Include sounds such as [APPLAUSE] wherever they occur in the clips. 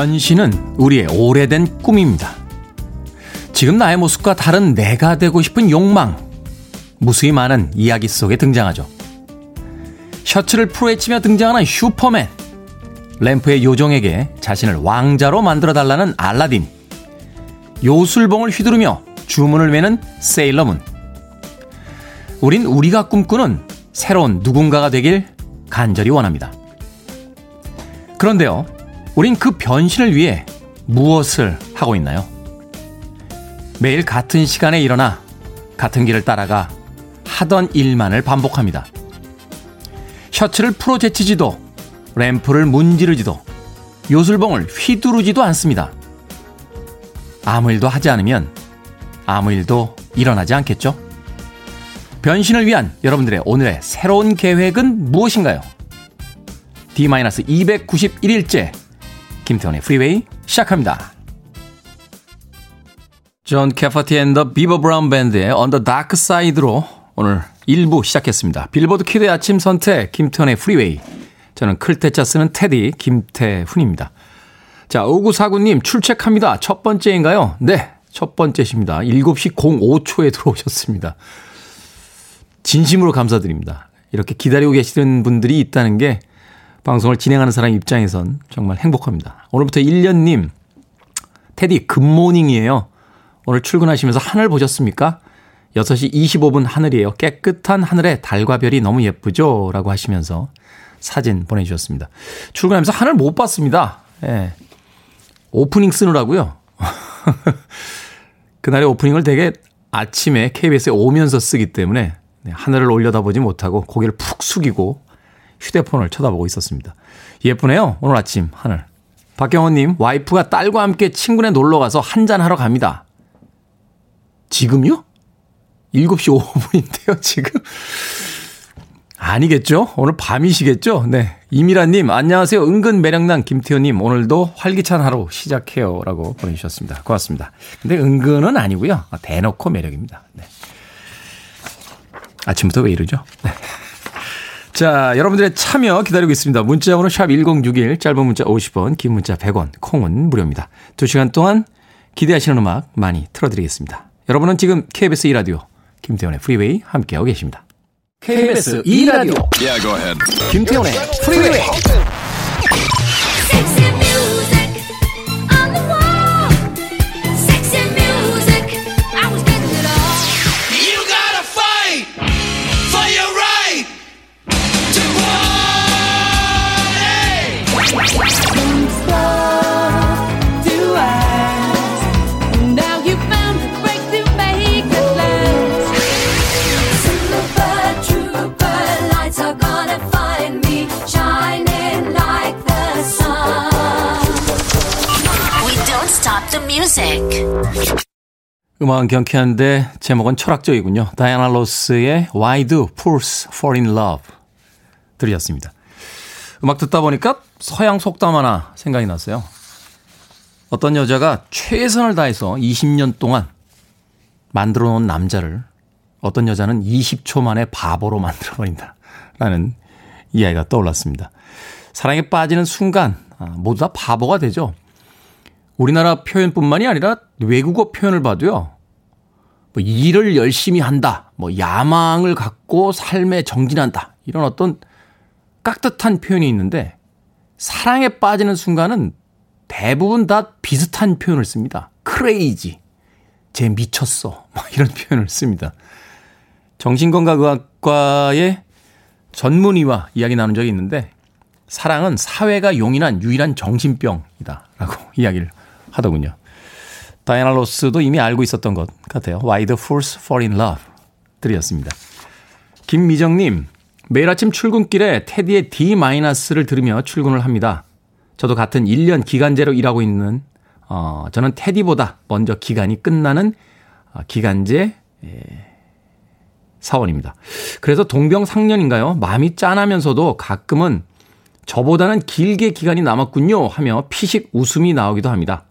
변신은 우리의 오래된 꿈입니다. 지금 나의 모습과 다른 내가 되고 싶은 욕망, 무수히 많은 이야기 속에 등장하죠. 셔츠를 풀어헤치며 등장하는 슈퍼맨, 램프의 요정에게 자신을 왕자로 만들어달라는 알라딘, 요술봉을 휘두르며 주문을 외는 세일러문. 우린 우리가 꿈꾸는 새로운 누군가가 되길 간절히 원합니다. 그런데요, 우린 그 변신을 위해 무엇을 하고 있나요? 매일 같은 시간에 일어나 같은 길을 따라가 하던 일만을 반복합니다. 셔츠를 풀어 제치지도 램프를 문지르지도 요술봉을 휘두르지도 않습니다. 아무 일도 하지 않으면 아무 일도 일어나지 않겠죠? 변신을 위한 여러분들의 오늘의 새로운 계획은 무엇인가요? D-291일째 김태훈의 프리웨이 시작합니다. John Cafferty and the Beaver Brown Band의 the Dark Side로 오늘 1부 시작했습니다. 빌보드 키드의 아침 선택 김태훈의 프리웨이 저는 클 태 자 쓰는 테디 김태훈입니다. 자, 5949님 출첵합니다. 첫 번째인가요? 네, 첫 번째십니다. 7시 05초에 들어오셨습니다. 진심으로 감사드립니다. 이렇게 기다리고 계시는 분들이 있다는 게 방송을 진행하는 사람 입장에선 정말 행복합니다. 오늘부터 1년님, 테디, 굿모닝이에요. 오늘 출근하시면서 하늘 보셨습니까? 6시 25분 하늘이에요. 깨끗한 하늘에 달과 별이 너무 예쁘죠? 라고 하시면서 사진 보내주셨습니다. 출근하면서 하늘 못 봤습니다. 예. 오프닝 쓰느라고요. [LAUGHS] 그날의 오프닝을 되게 아침에 KBS에 오면서 쓰기 때문에 네, 하늘을 올려다보지 못하고 고개를 푹 숙이고 휴대폰을 쳐다보고 있었습니다. 예쁘네요. 오늘 아침 하늘. 박경원님, 와이프가 딸과 함께 친구네 놀러 가서 한잔하러 갑니다. 지금요? 7시 5분인데요, [LAUGHS] 지금? 아니겠죠? 오늘 밤이시겠죠? 네. 이미라님, 안녕하세요. 은근 매력난 김태현님, 오늘도 활기찬 하루 시작해요. 라고 보내주셨습니다. 고맙습니다. 근데 은근은 아니고요. 대놓고 매력입니다. 네. 아침부터 왜 이러죠? 네. 자, 여러분들의 참여 기다리고 있습니다. 문자번호 샵 1061, 짧은 문자 50원, 긴 문자 100원, 콩은 무료입니다. 2시간 동안 기대하시는 음악 많이 틀어드리겠습니다. 여러분은 지금 KBS 2라디오 김태훈의 프리웨이 함께하고 계십니다. KBS 2라디오 yeah, 김태훈의 프리웨이 음악은 경쾌한데 제목은 철학적이군요. 다이아나 로스의 Why Do Fools Fall in Love 들으셨습니다. 음악 듣다 보니까 서양 속담 하나 생각이 났어요. 어떤 여자가 최선을 다해서 20년 동안 만들어 놓은 남자를 어떤 여자는 20초 만에 바보로 만들어 버린다. 라는 이야기가 떠올랐습니다. 사랑에 빠지는 순간 아, 모두 다 바보가 되죠. 우리나라 표현뿐만이 아니라 외국어 표현을 봐도요. 뭐 일을 열심히 한다. 뭐 야망을 갖고 삶에 정진한다. 이런 어떤 깍듯한 표현이 있는데 사랑에 빠지는 순간은 대부분 다 비슷한 표현을 씁니다. 크레이지. 쟤 미쳤어. 막 이런 표현을 씁니다. 정신건강의학과의 전문의와 이야기 나눈 적이 있는데 사랑은 사회가 용인한 유일한 정신병이다. 라고 [LAUGHS] 이야기를 하더군요. 다이아나 로스도 이미 알고 있었던 것 같아요. Why the Fools Fall in Love 들이었습니다. 김미정님, 매일 아침 출근길에 테디의 D-를 들으며 출근을 합니다. 저도 같은 1년 기간제로 일하고 있는, 어, 저는 테디보다 먼저 기간이 끝나는 어, 기간제 예, 사원입니다. 그래서 동병상련인가요? 마음이 짠하면서도 가끔은 저보다는 길게 기간이 남았군요 하며 피식 웃음이 나오기도 합니다.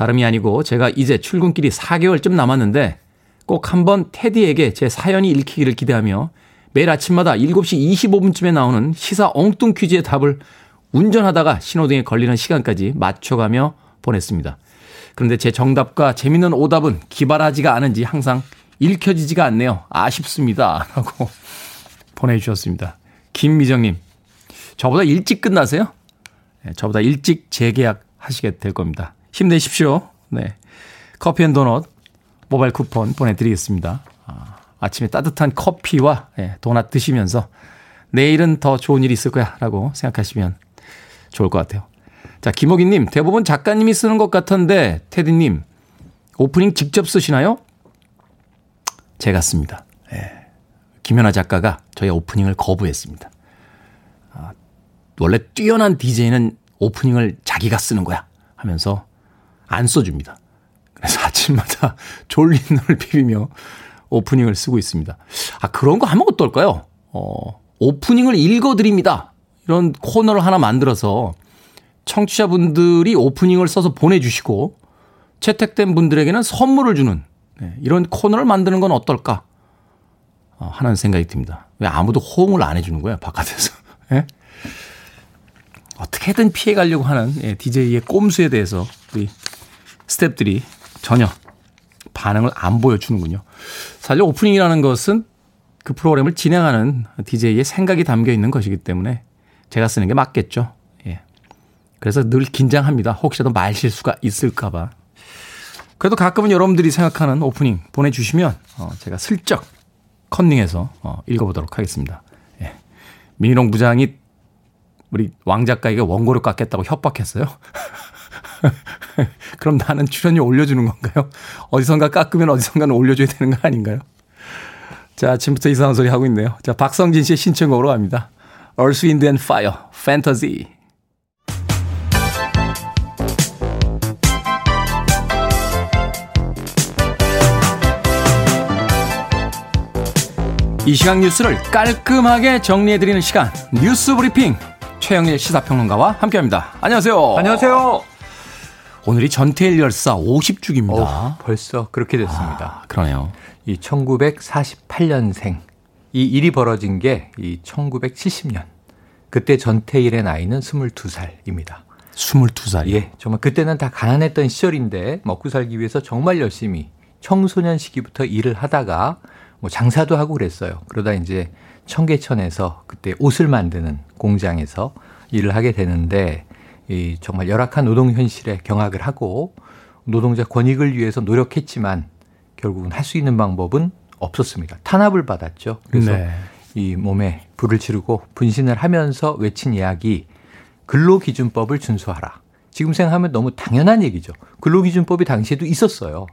다름이 아니고 제가 이제 출근길이 4개월쯤 남았는데 꼭 한번 테디에게 제 사연이 읽히기를 기대하며 매일 아침마다 7시 25분쯤에 나오는 시사 엉뚱 퀴즈의 답을 운전하다가 신호등에 걸리는 시간까지 맞춰가며 보냈습니다. 그런데 제 정답과 재밌는 오답은 기발하지가 않은지 항상 읽혀지지가 않네요. 아쉽습니다. [LAUGHS] 라고 보내주셨습니다. 김미정님, 저보다 일찍 끝나세요? 네, 저보다 일찍 재계약 하시게 될 겁니다. 힘내십시오. 네. 커피 and 도넛 모바일 쿠폰 보내드리겠습니다. 아, 아침에 따뜻한 커피와 네, 도넛 드시면서 내일은 더 좋은 일이 있을 거야 라고 생각하시면 좋을 것 같아요. 자, 김호기님, 대부분 작가님이 쓰는 것 같은데, 테디님, 오프닝 직접 쓰시나요? 제가 씁니다. 예. 김연아 작가가 저희 오프닝을 거부했습니다. 아, 원래 뛰어난 DJ는 오프닝을 자기가 쓰는 거야 하면서 안 써줍니다. 그래서 [LAUGHS] 아침마다 졸린 눈을 비비며 오프닝을 쓰고 있습니다. 아, 그런 거 하면 어떨까요? 어, 오프닝을 읽어드립니다. 이런 코너를 하나 만들어서 청취자분들이 오프닝을 써서 보내주시고 채택된 분들에게는 선물을 주는 네, 이런 코너를 만드는 건 어떨까 어, 하는 생각이 듭니다. 왜 아무도 호응을 안 해주는 거야 바깥에서 [LAUGHS] 예? 어떻게든 피해가려고 하는 예, DJ의 꼼수에 대해서 우리 스탭들이 전혀 반응을 안 보여주는군요. 사실 오프닝이라는 것은 그 프로그램을 진행하는 DJ의 생각이 담겨 있는 것이기 때문에 제가 쓰는 게 맞겠죠. 예. 그래서 늘 긴장합니다. 혹시라도 말 실수가 있을까봐. 그래도 가끔은 여러분들이 생각하는 오프닝 보내주시면 어, 제가 슬쩍 컨닝해서 어, 읽어보도록 하겠습니다. 예. 민희롱 부장이 우리 왕 작가에게 원고를 깎겠다고 협박했어요. [LAUGHS] [LAUGHS] 그럼 나는 출연료 올려주는 건가요? 어디선가 깎으면 어디선가는 올려줘야 되는 거 아닌가요? 자, 아침부터 이상한 소리 하고 있네요. 자, 박성진 씨의 신청곡으로 갑니다. Earth, Wind and Fire, Fantasy. 이 시각 뉴스를 깔끔하게 정리해드리는 시간, 뉴스 브리핑. 최영일 시사평론가와 함께합니다. 안녕하세요. 안녕하세요. 오늘이 전태일 열사 50주기입니다. 오, 벌써 그렇게 됐습니다. 아, 그러네요. 이 1948년생. 이 일이 벌어진 게 이 1970년. 그때 전태일의 나이는 22살입니다. 22살. 예. 정말 그때는 다 가난했던 시절인데 먹고 살기 위해서 정말 열심히 청소년 시기부터 일을 하다가 뭐 장사도 하고 그랬어요. 그러다 이제 청계천에서 그때 옷을 만드는 공장에서 일을 하게 되는데 이 정말 열악한 노동 현실에 경악을 하고 노동자 권익을 위해서 노력했지만 결국은 할 수 있는 방법은 없었습니다. 탄압을 받았죠. 그래서 네. 이 몸에 불을 지르고 분신을 하면서 외친 이야기 근로기준법을 준수하라. 지금 생각하면 너무 당연한 얘기죠. 근로기준법이 당시에도 있었어요.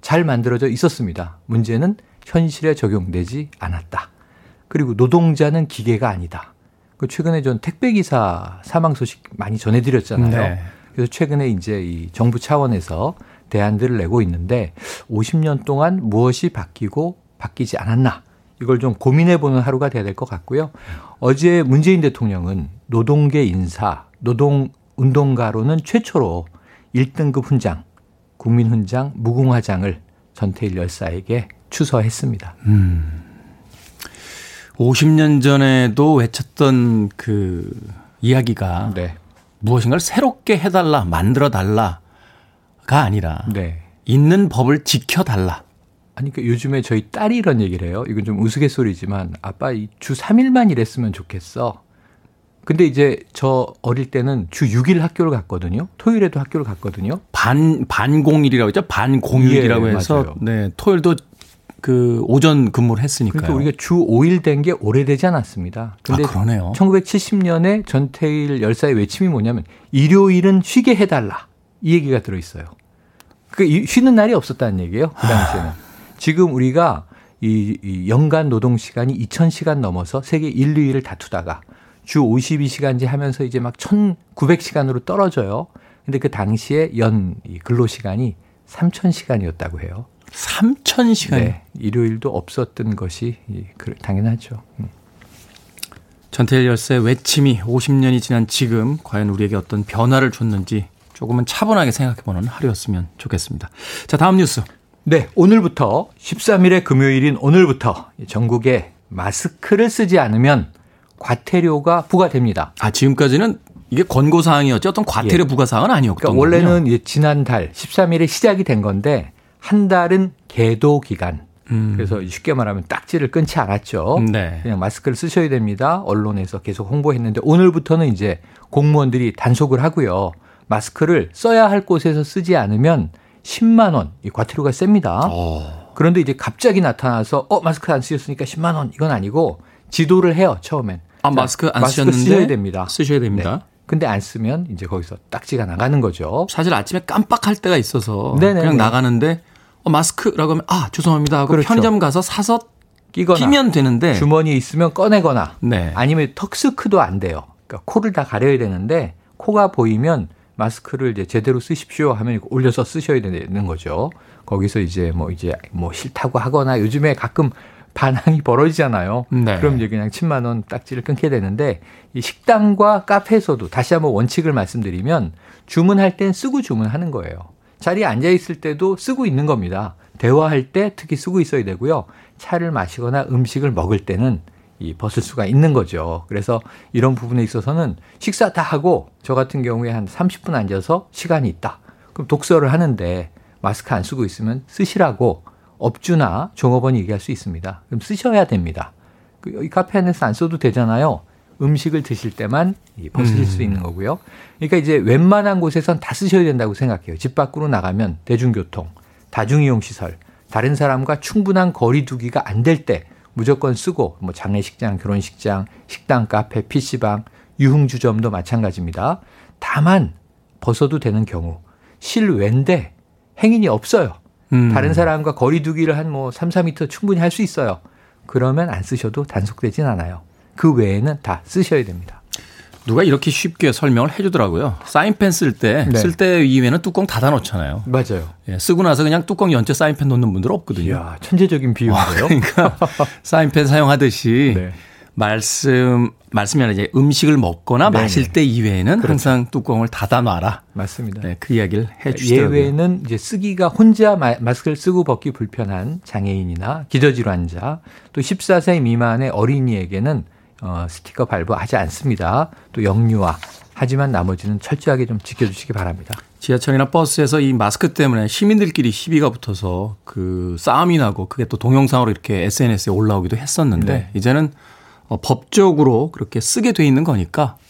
잘 만들어져 있었습니다. 문제는 현실에 적용되지 않았다. 그리고 노동자는 기계가 아니다. 그 최근에 전 택배 기사 사망 소식 많이 전해드렸잖아요. 네. 그래서 최근에 이제 이 정부 차원에서 대안들을 내고 있는데 50년 동안 무엇이 바뀌고 바뀌지 않았나 이걸 좀 고민해 보는 하루가 돼야 될 것 같고요. 어제 문재인 대통령은 노동계 인사, 노동 운동가로는 최초로 1등급 훈장, 국민 훈장, 무궁화장을 전태일 열사에게 추서했습니다. 음. 50년 전에도 외쳤던 그 이야기가 네. 무엇인가를 새롭게 해달라, 만들어 달라가 아니라 네. 있는 법을 지켜달라. 아니, 그 요즘에 저희 딸이 이런 얘기를 해요. 이건 좀 우스갯소리지만 아빠 주 3일만 일했으면 좋겠어. 근데 이제 저 어릴 때는 주 6일 학교를 갔거든요. 토요일에도 학교를 갔거든요. 반, 반공일이라고 했죠. 반공일이라고 예, 해서. 맞아요. 네. 토요일도 그 오전 근무를 했으니까요. 그러니까 우리가 주 5일 된 게 오래되지 않았습니다. 근데 아, 그러네요. 1970년에 전태일 열사의 외침이 뭐냐면 일요일은 쉬게 해달라. 이 얘기가 들어 있어요. 그 쉬는 날이 없었다는 얘기예요. 그 당시에는. 지금 우리가 이, 이 연간 노동 시간이 2,000시간 넘어서 세계 1, 2위를 다투다가 주 52시간제 하면서 이제 막 1,900시간으로 떨어져요. 근데 그 당시에 연 근로 시간이 3,000시간이었다고 해요. 3,000시간? 네. 일요일도 없었던 것이 당연하죠. 음. 전태일 열사의 외침이 50년이 지난 지금 과연 우리에게 어떤 변화를 줬는지 조금은 차분하게 생각해보는 하루였으면 좋겠습니다. 자, 다음 뉴스. 네, 오늘부터 13일의 금요일인 오늘부터 전국에 마스크를 쓰지 않으면 과태료가 부과됩니다. 아, 지금까지는 이게 권고 사항이었죠. 어떤 과태료 예. 부과 사항은 아니었던 그러니까 원래는 지난달 13일에 시작이 된 건데 한 달은 계도 기간. 음. 그래서 쉽게 말하면 딱지를 끊지 않았죠. 네. 그냥 마스크를 쓰셔야 됩니다. 언론에서 계속 홍보했는데 오늘부터는 이제 공무원들이 단속을 하고요. 마스크를 써야 할 곳에서 쓰지 않으면 10만 원, 이 과태료가 셉니다. 어. 그런데 이제 갑자기 나타나서 어 마스크 안 쓰셨으니까 10만 원 이건 아니고 지도를 해요 처음엔. 아, 자, 마스크 안 마스크 쓰셨는데 쓰셔야 됩니다. 쓰셔야 됩니다. 네. 근데 안 쓰면 이제 거기서 딱지가 나가는 거죠. 사실 아침에 깜빡할 때가 있어서 네네네. 그냥 나가는데 어, 마스크라고 하면 아 죄송합니다 하고 그렇죠. 편의점 가서 사서 끼거나 끼면 되는데 주머니에 있으면 꺼내거나 네. 아니면 턱스크도 안 돼요. 그러니까 코를 다 가려야 되는데 코가 보이면 마스크를 이제 제대로 쓰십시오 하면 올려서 쓰셔야 되는 거죠. 거기서 이제 뭐 이제 뭐 싫다고 하거나 요즘에 가끔 반항이 벌어지잖아요. 네. 그럼 이제 그냥 10만 원 딱지를 끊게 되는데 이 식당과 카페에서도 다시 한번 원칙을 말씀드리면 주문할 땐 쓰고 주문하는 거예요. 자리에 앉아 있을 때도 쓰고 있는 겁니다. 대화할 때 특히 쓰고 있어야 되고요. 차를 마시거나 음식을 먹을 때는 이 벗을 수가 있는 거죠. 그래서 이런 부분에 있어서는 식사 다 하고 저 같은 경우에 한 30분 앉아서 시간이 있다. 그럼 독서를 하는데 마스크 안 쓰고 있으면 쓰시라고 업주나 종업원이 얘기할 수 있습니다. 그럼 쓰셔야 됩니다. 그이 카페 안에서 안 써도 되잖아요. 음식을 드실 때만 이 벗으실 음. 수 있는 거고요. 그러니까 이제 웬만한 곳에선 다 쓰셔야 된다고 생각해요. 집 밖으로 나가면 대중교통, 다중이용 시설, 다른 사람과 충분한 거리 두기가 안 될 때 무조건 쓰고 뭐 장례식장, 결혼식장, 식당, 카페, PC방, 유흥주점도 마찬가지입니다. 다만 벗어도 되는 경우 실외인데 행인이 없어요. 음. 다른 사람과 거리 두기를 한 뭐 3, 4미터 충분히 할 수 있어요. 그러면 안 쓰셔도 단속되진 않아요. 그 외에는 다 쓰셔야 됩니다. 누가 이렇게 쉽게 설명을 해주더라고요. 사인펜 쓸 때 네. 쓸때 이후에는 뚜껑 닫아 놓잖아요. 맞아요. 예, 쓰고 나서 그냥 뚜껑 연체 사인펜 놓는 분들 없거든요. 이야, 천재적인 비유인데요. 그러니까 [LAUGHS] 사인펜 사용하듯이 네. 말씀 말씀이 아니라 이제 음식을 먹거나 네네. 마실 때 이외에는 항상 뚜껑을 닫아 놔라. 맞습니다. 네, 그 이야기를 해 주시더라고요. 예외는 이제 쓰기가 혼자 마, 마스크를 쓰고 벗기 불편한 장애인이나 기저질환자 또 14세 미만의 어린이에게는 어, 스티커 발부하지 않습니다. 또 영유아 하지만 나머지는 철저하게 좀 지켜주시기 바랍니다. 지하철이나 버스에서 이 마스크 때문에 시민들끼리 시비가 붙어서 그 싸움이 나고 그게 또 동영상으로 이렇게 SNS에 올라오기도 했었는데 네. 이제는 어, 법적으로 그렇게 쓰게 돼 있는 거니까 네.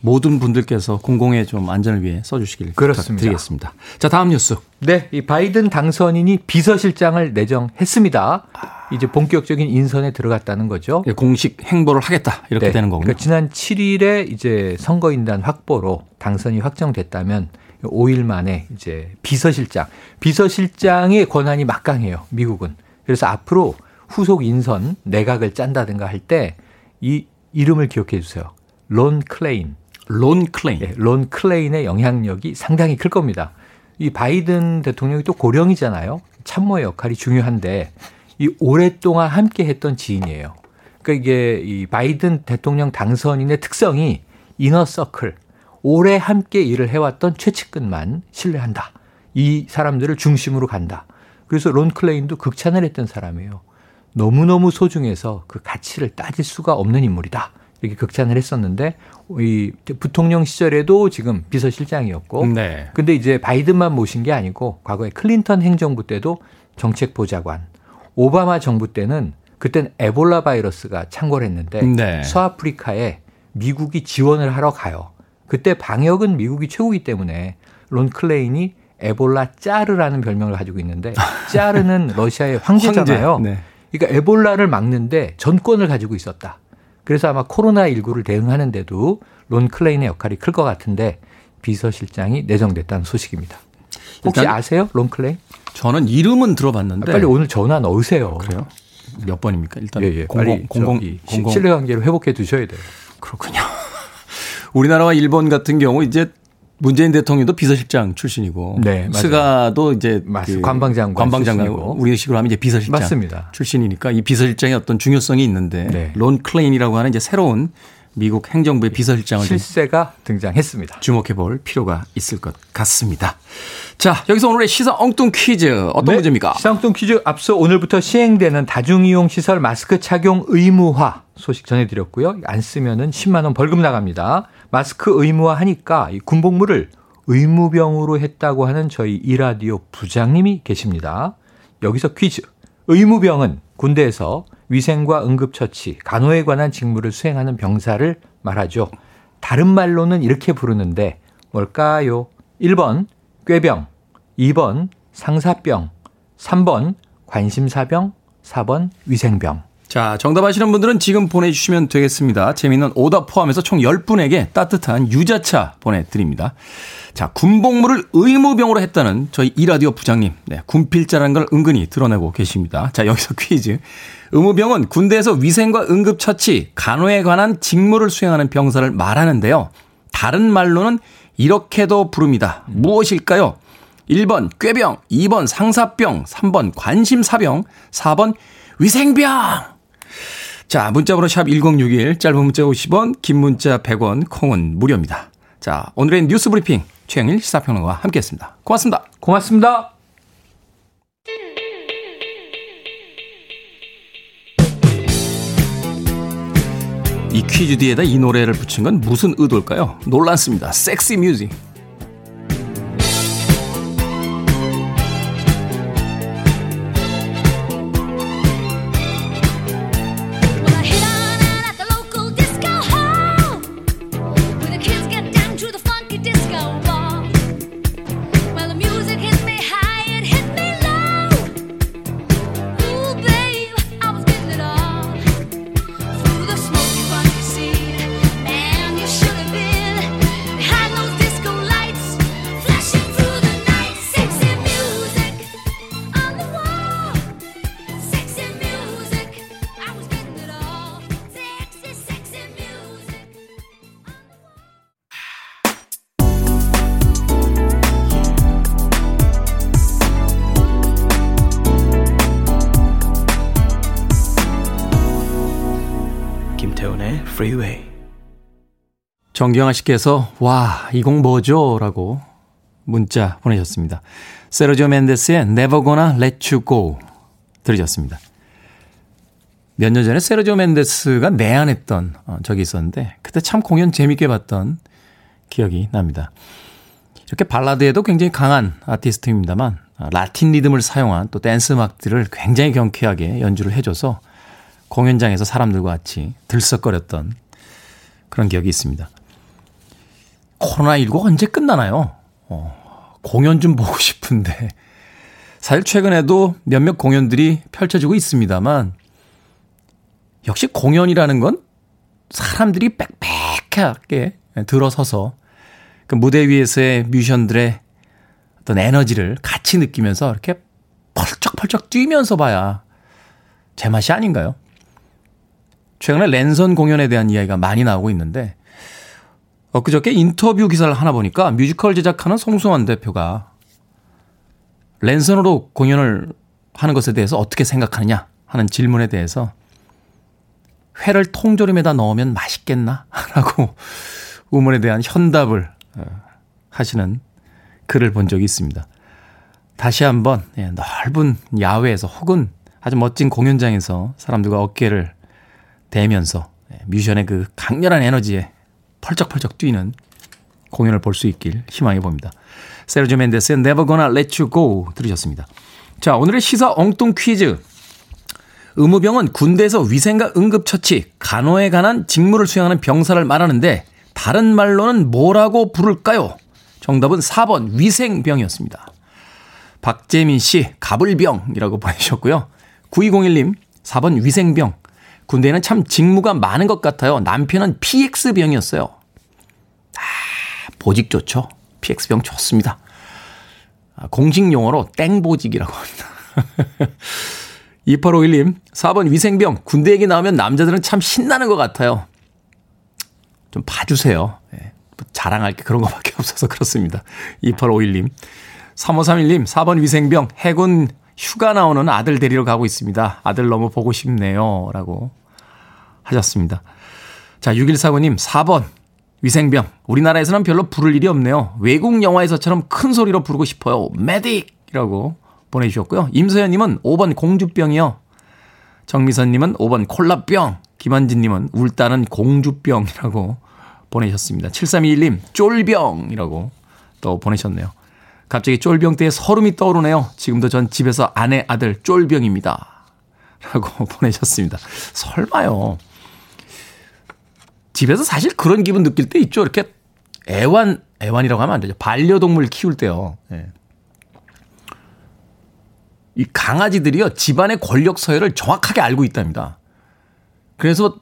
모든 분들께서 공공의 좀 안전을 위해 써주시길 그렇습니다. 부탁드리겠습니다. 자 다음 뉴스. 네, 이 바이든 당선인이 비서실장을 내정했습니다. 이제 본격적인 인선에 들어갔다는 거죠. 예, 공식 행보를 하겠다 이렇게 네, 되는 거군요. 그러니까 지난 7일에 이제 선거인단 확보로 당선이 확정됐다면 5일 만에 이제 비서실장, 비서실장의 권한이 막강해요. 미국은. 그래서 앞으로 후속 인선 내각을 짠다든가 할 때 이 이름을 기억해 주세요. 론 클레인. 론 클레인. 예, 론 클레인의 영향력이 상당히 클 겁니다. 이 바이든 대통령이 또 고령이잖아요. 참모의 역할이 중요한데 이 오랫동안 함께 했던 지인이에요. 그러니까 이게 이 바이든 대통령 당선인의 특성이 inner circle, 오래 함께 일을 해왔던 최측근만 신뢰한다. 이 사람들을 중심으로 간다. 그래서 론 클레인도 극찬을 했던 사람이에요. 너무너무 소중해서 그 가치를 따질 수가 없는 인물이다. 이렇게 극찬을 했었는데 이 부통령 시절에도 지금 비서실장이었고 네. 근데 이제 바이든만 모신 게 아니고 과거에 클린턴 행정부 때도 정책 보좌관, 오바마 정부 때는 그땐 에볼라 바이러스가 창궐했는데 네. 서아프리카에 미국이 지원을 하러 가요. 그때 방역은 미국이 최고이기 때문에 론 클레인이 에볼라 짜르라는 별명을 가지고 있는데 [LAUGHS] 짜르는 러시아의 황제잖아요. 황제, 네. 그러니까 에볼라를 막는데 전권을 가지고 있었다. 그래서 아마 코로나19를 대응하는데도 론 클레인의 역할이 클 것 같은데 비서실장이 내정됐다는 소식입니다. 혹시 아세요? 론 클레인? 저는 이름은 들어봤는데 빨리 오늘 전화 넣으세요. 그래요? 몇 번입니까? 일단 예, 예. 공공 공공 공공 신뢰관계를 회복해 두셔야 돼요. 그렇군요. [LAUGHS] 우리나라와 일본 같은 경우 이제 문재인 대통령도 비서실장 출신이고 네, 맞아요. 스가도 이제 그. 관방장관 관방장관. 우리식으로 하면 이제 비서실장 맞습니다. 출신이니까 이 비서실장의 어떤 중요성이 있는데 네. 론 클레인이라고 하는 이제 새로운 미국 행정부의 비서실장을 실세가 등장했습니다. 주목해 볼 필요가 있을 것 같습니다. 자, 여기서 오늘의 시사 엉뚱 퀴즈 어떤 네, 문제입니까? 시사 엉뚱 퀴즈 앞서 오늘부터 시행되는 다중이용 시설 마스크 착용 의무화 소식 전해드렸고요. 안 쓰면은 10만 원 벌금 나갑니다. 마스크 의무화 하니까 이 군복무를 의무병으로 했다고 하는 저희 이라디오 부장님이 계십니다. 여기서 퀴즈. 의무병은 군대에서 위생과 응급처치, 간호에 관한 직무를 수행하는 병사를 말하죠. 다른 말로는 이렇게 부르는데 뭘까요? 1번 꾀병, 2번 상사병, 3번 관심사병, 4번 위생병. 자, 정답 아시는 분들은 지금 보내주시면 되겠습니다. 재미있는 오답 포함해서 총 10분에게 따뜻한 유자차 보내드립니다. 자, 군복무를 의무병으로 했다는 저희 이라디오 부장님. 네, 군필자라는 걸 은근히 드러내고 계십니다. 자, 여기서 [LAUGHS] 퀴즈. 의무병은 군대에서 위생과 응급처치, 간호에 관한 직무를 수행하는 병사를 말하는데요. 다른 말로는 이렇게도 부릅니다. 무엇일까요? 1번 꾀병, 2번 상사병, 3번 관심사병, 4번 위생병. 자, 문자번호 샵 1061, 짧은 문자 50원, 긴 문자 100원, 콩은 무료입니다. 자, 오늘의 뉴스 브리핑 최영일 시사평론가와 함께했습니다. 고맙습니다. 고맙습니다. 이 퀴즈 뒤에다 이 노래를 붙인 건 무슨 의도일까요? 놀랐습니다. 섹시 뮤직. Freeway. 정경아 씨께서 와, 이 곡 뭐죠? 라고 문자 보내셨습니다. 세르지오 멘데스의 Never Gonna Let You Go 들으셨습니다. 몇 년 전에 세르지오 멘데스가 내한했던 어, 적이 있었는데 그때 참 공연 재밌게 봤던 기억이 납니다. 이렇게 발라드에도 굉장히 강한 아티스트입니다만 어, 라틴 리듬을 사용한 또 댄스 음악들을 굉장히 경쾌하게 연주를 해줘서 공연장에서 사람들과 같이 들썩거렸던 그런 기억이 있습니다. 코로나19 언제 끝나나요? 어, 공연 좀 보고 [LAUGHS] 싶은데. 사실 최근에도 몇몇 공연들이 펼쳐지고 있습니다만, 역시 공연이라는 건 사람들이 빽빽하게 들어서서 그 무대 위에서의 뮤지션들의 어떤 에너지를 같이 느끼면서 이렇게 펄쩍펄쩍 뛰면서 봐야 제 맛이 아닌가요? 최근에 랜선 공연에 대한 이야기가 많이 나오고 있는데 엊그저께 인터뷰 기사를 하나 보니까 뮤지컬 제작하는 송승환 대표가 랜선으로 공연을 하는 것에 대해서 어떻게 생각하느냐 하는 질문에 대해서 회를 통조림에다 넣으면 맛있겠나? [LAUGHS] 라고 의문에 대한 현답을 어, 하시는 글을 본 적이 있습니다. 다시 한번 예, 넓은 야외에서 혹은 아주 멋진 공연장에서 사람들과 어깨를 대면서 예, 뮤지션의 그 강렬한 에너지에 펄쩍펄쩍 뛰는 공연을 볼 수 있길 희망해 봅니다. 세르조 멘데스의 Never Gonna Let You Go 들으셨습니다. 자, 오늘의 시사 엉뚱 퀴즈. 의무병은 군대에서 위생과 응급처치, 간호에 관한 직무를 수행하는 병사를 말하는데 다른 말로는 뭐라고 부를까요? 정답은 4번 위생병이었습니다. 박재민 씨, 가불병이라고 [LAUGHS] 보내주셨고요. 9201님, 4번 위생병. 군대에는 참 직무가 많은 것 같아요. 남편은 PX병이었어요. 아, 보직 좋죠. PX병 좋습니다. 아, 공식 용어로 땡보직이라고 합니다. [LAUGHS] 2851님, 4번 위생병. 군대 얘기 나오면 남자들은 참 신나는 것 같아요. 좀 봐주세요. 네, 자랑할 게 그런 것밖에 [LAUGHS] 없어서 그렇습니다. 2851님. 3531님, 4번 위생병. 해군 휴가 나오는 아들 데리러 가고 있습니다. 아들 너무 보고 싶네요. 라고 하셨습니다. 자, 6149님, 4번. 위생병. 우리나라에서는 별로 부를 일이 없네요. 외국 영화에서처럼 큰 소리로 부르고 싶어요. 메딕! 이라고 보내주셨고요. 임서연님은 5번 공주병이요. 정미선님은 5번 콜라병. 김한진님은 울다는 공주병이라고 보내셨습니다. 7321님, 쫄병이라고 또 보내셨네요. 갑자기 쫄병 때의 서름이 떠오르네요. 지금도 전 집에서 아내, 아들 쫄병입니다. 라고 [LAUGHS] 보내셨습니다. 설마요. 집에서 사실 그런 기분 느낄 때 있죠. 이렇게 애완, 애완이라고 하면 안 되죠. 반려동물 키울 때요. 예. 이 강아지들이요. 집안의 권력 서열을 정확하게 알고 있답니다. 그래서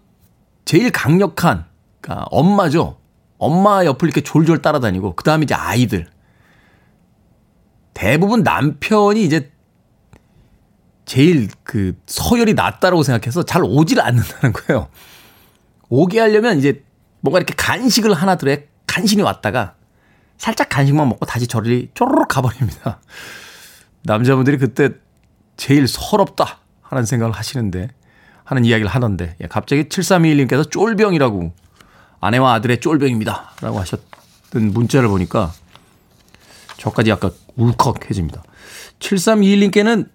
제일 강력한, 그러니까 엄마죠. 엄마 옆을 이렇게 졸졸 따라다니고, 그 다음에 이제 아이들. 대부분 남편이 이제 제일 그 서열이 낮다라고 생각해서 잘 오지를 않는다는 거예요. 오게 하려면 이제 뭔가 이렇게 간식을 하나 들에 간신히 왔다가 살짝 간식만 먹고 다시 저리 쪼르륵 가버립니다. [LAUGHS] 남자분들이 그때 제일 서럽다 하는 생각을 하시는데 하는 이야기를 하던데 예, 갑자기 7321님께서 쫄병이라고 아내와 아들의 쫄병입니다 라고 하셨던 문자를 보니까 저까지 약간 울컥해집니다. 7321님께는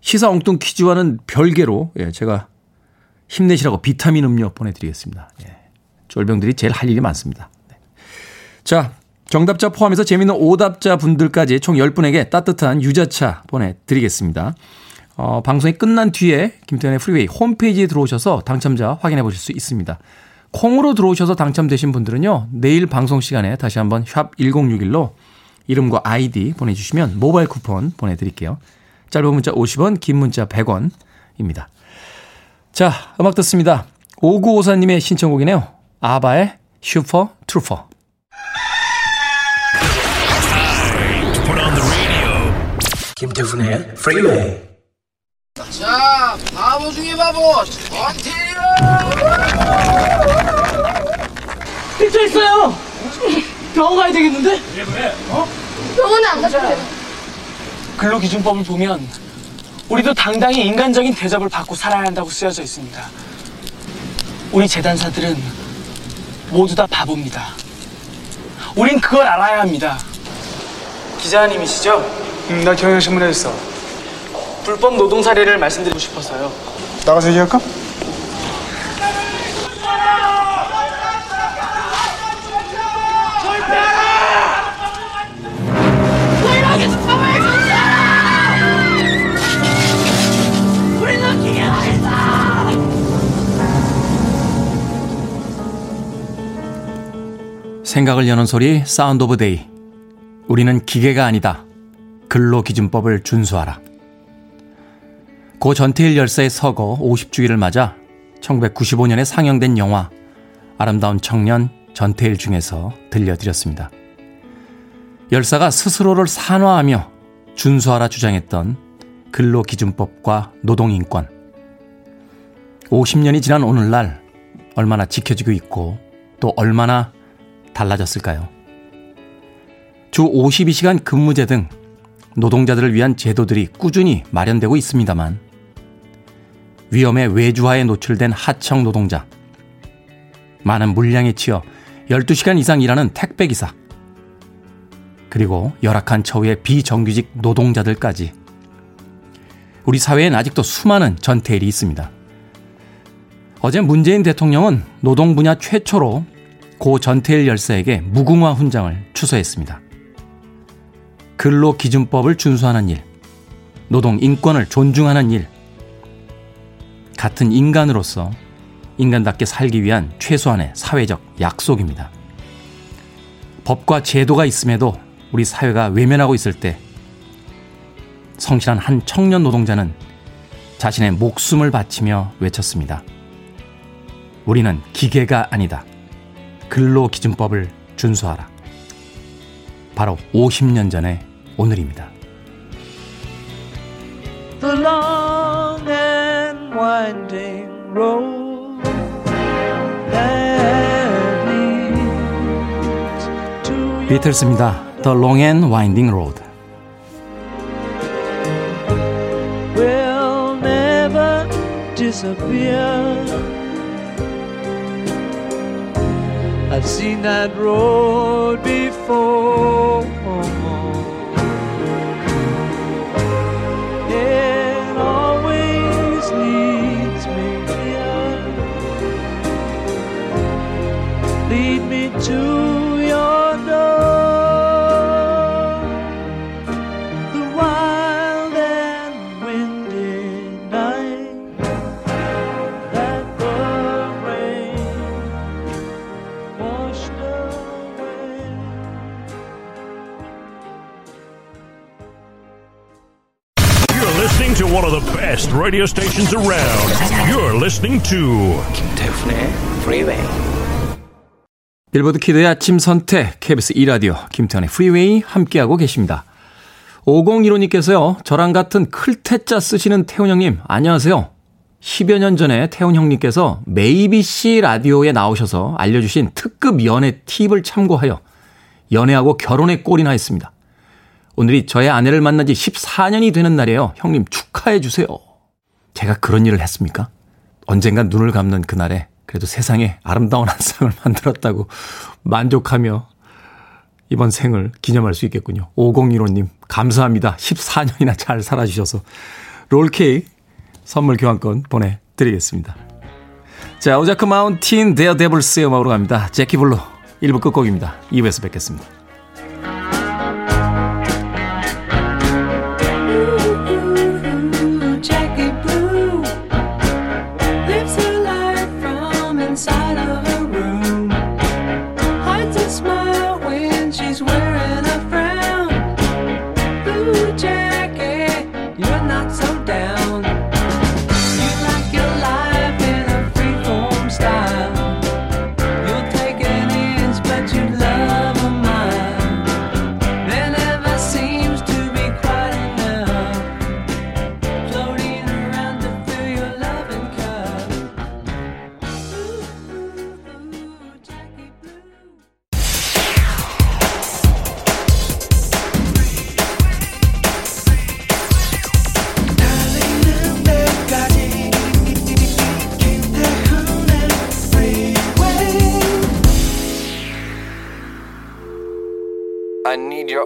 시사 엉뚱 퀴즈와는 별개로 예, 제가 힘내시라고 비타민 음료 보내드리겠습니다. 예. 쫄병들이 제일 할 일이 많습니다. 네. 자, 정답자 포함해서 재미있는 오답자 분들까지 총 10분에게 따뜻한 유자차 보내드리겠습니다. 어, 방송이 끝난 뒤에 김태훈의 프리웨이 홈페이지에 들어오셔서 당첨자 확인해 보실 수 있습니다. 콩으로 들어오셔서 당첨되신 분들은요, 내일 방송 시간에 다시 한번 샵 1061로 이름과 아이디 보내주시면 모바일 쿠폰 보내드릴게요. 짧은 문자 50원, 긴 문자 100원입니다. 자, 음악 듣습니다. 5954님의 신청곡이네요. 아바의 Super Trouper. 김태훈의 프리웨이 자, 바보 중에 바보, 전태일은! 삐져 있어요! 병원 가야 되겠는데? 왜, 왜? 어? 병원에 안 가도 돼. 근로기준법을 보면 우리도 당당히 인간적인 대접을 받고 살아야 한다고 쓰여져 있습니다. 우리 재단사들은 모두 다 바보입니다. 우린 그걸 알아야 합니다. 기자님이시죠? 응, 나 경향신문에 있어. 불법 노동 사례를 말씀드리고 싶어서요. 나가서 얘기할까? 생각을 여는 소리 Sound of Day. 우리는 기계가 아니다. 근로기준법을 준수하라. 고 전태일 열사의 서거 50주기를 맞아 1995년에 상영된 영화 아름다운 청년 전태일 중에서 들려드렸습니다. 열사가 스스로를 산화하며 준수하라 주장했던 근로기준법과 노동인권. 50년이 지난 오늘날 얼마나 지켜지고 있고 또 얼마나 달라졌을까요? 주 52시간 근무제 등 노동자들을 위한 제도들이 꾸준히 마련되고 있습니다만 위험의 외주화에 노출된 하청 노동자, 많은 물량에 치여 12시간 이상 일하는 택배기사, 그리고 열악한 처우의 비정규직 노동자들까지 우리 사회엔 아직도 수많은 전태일이 있습니다. 어제 문재인 대통령은 노동 분야 최초로 고 전태일 열사에게 무궁화 훈장을 추서했습니다. 근로 기준법을 준수하는 일, 노동 인권을 존중하는 일, 같은 인간으로서 인간답게 살기 위한 최소한의 사회적 약속입니다. 법과 제도가 있음에도 우리 사회가 외면하고 있을 때 성실한 한 청년 노동자는 자신의 목숨을 바치며 외쳤습니다. 우리는 기계가 아니다. 근로 기준법을 준수하라. 바로 50년 전의 오늘입니다. The long and winding road that leads to 비틀스입니다. The long and winding road. will never disappear. I've seen that road before. It always leads me me to one of the best radio stations around. You're listening to 김태훈의 Freeway. 빌보드 kid의 아침 선택 KBS 2라디오 김태훈의 프리웨이 함께하고 계십니다. 5015님께서요. 저랑 같은 클 태자 쓰시는 태훈 형님 안녕하세요. 10여 년 전에 태훈 형님께서 메이비 씨 라디오에 나오셔서 알려주신 특급 연애 팁을 참고하여 연애하고 결혼에 골인 했습니다. 오늘이 저의 아내를 만난 지 14년이 되는 날이에요. 형님 축하해 주세요. 제가 그런 일을 했습니까? 언젠간 눈을 감는 그날에 그래도 세상에 아름다운 한 쌍을 만들었다고 만족하며 이번 생을 기념할 수 있겠군요. 5015님, 감사합니다. 14년이나 잘 살아주셔서 롤케이크 선물 교환권 보내드리겠습니다. 자, Ozark Mountain Daredevils의 음악으로 갑니다. Jackie Blue 1부 끝곡입니다. 2부에서 뵙겠습니다.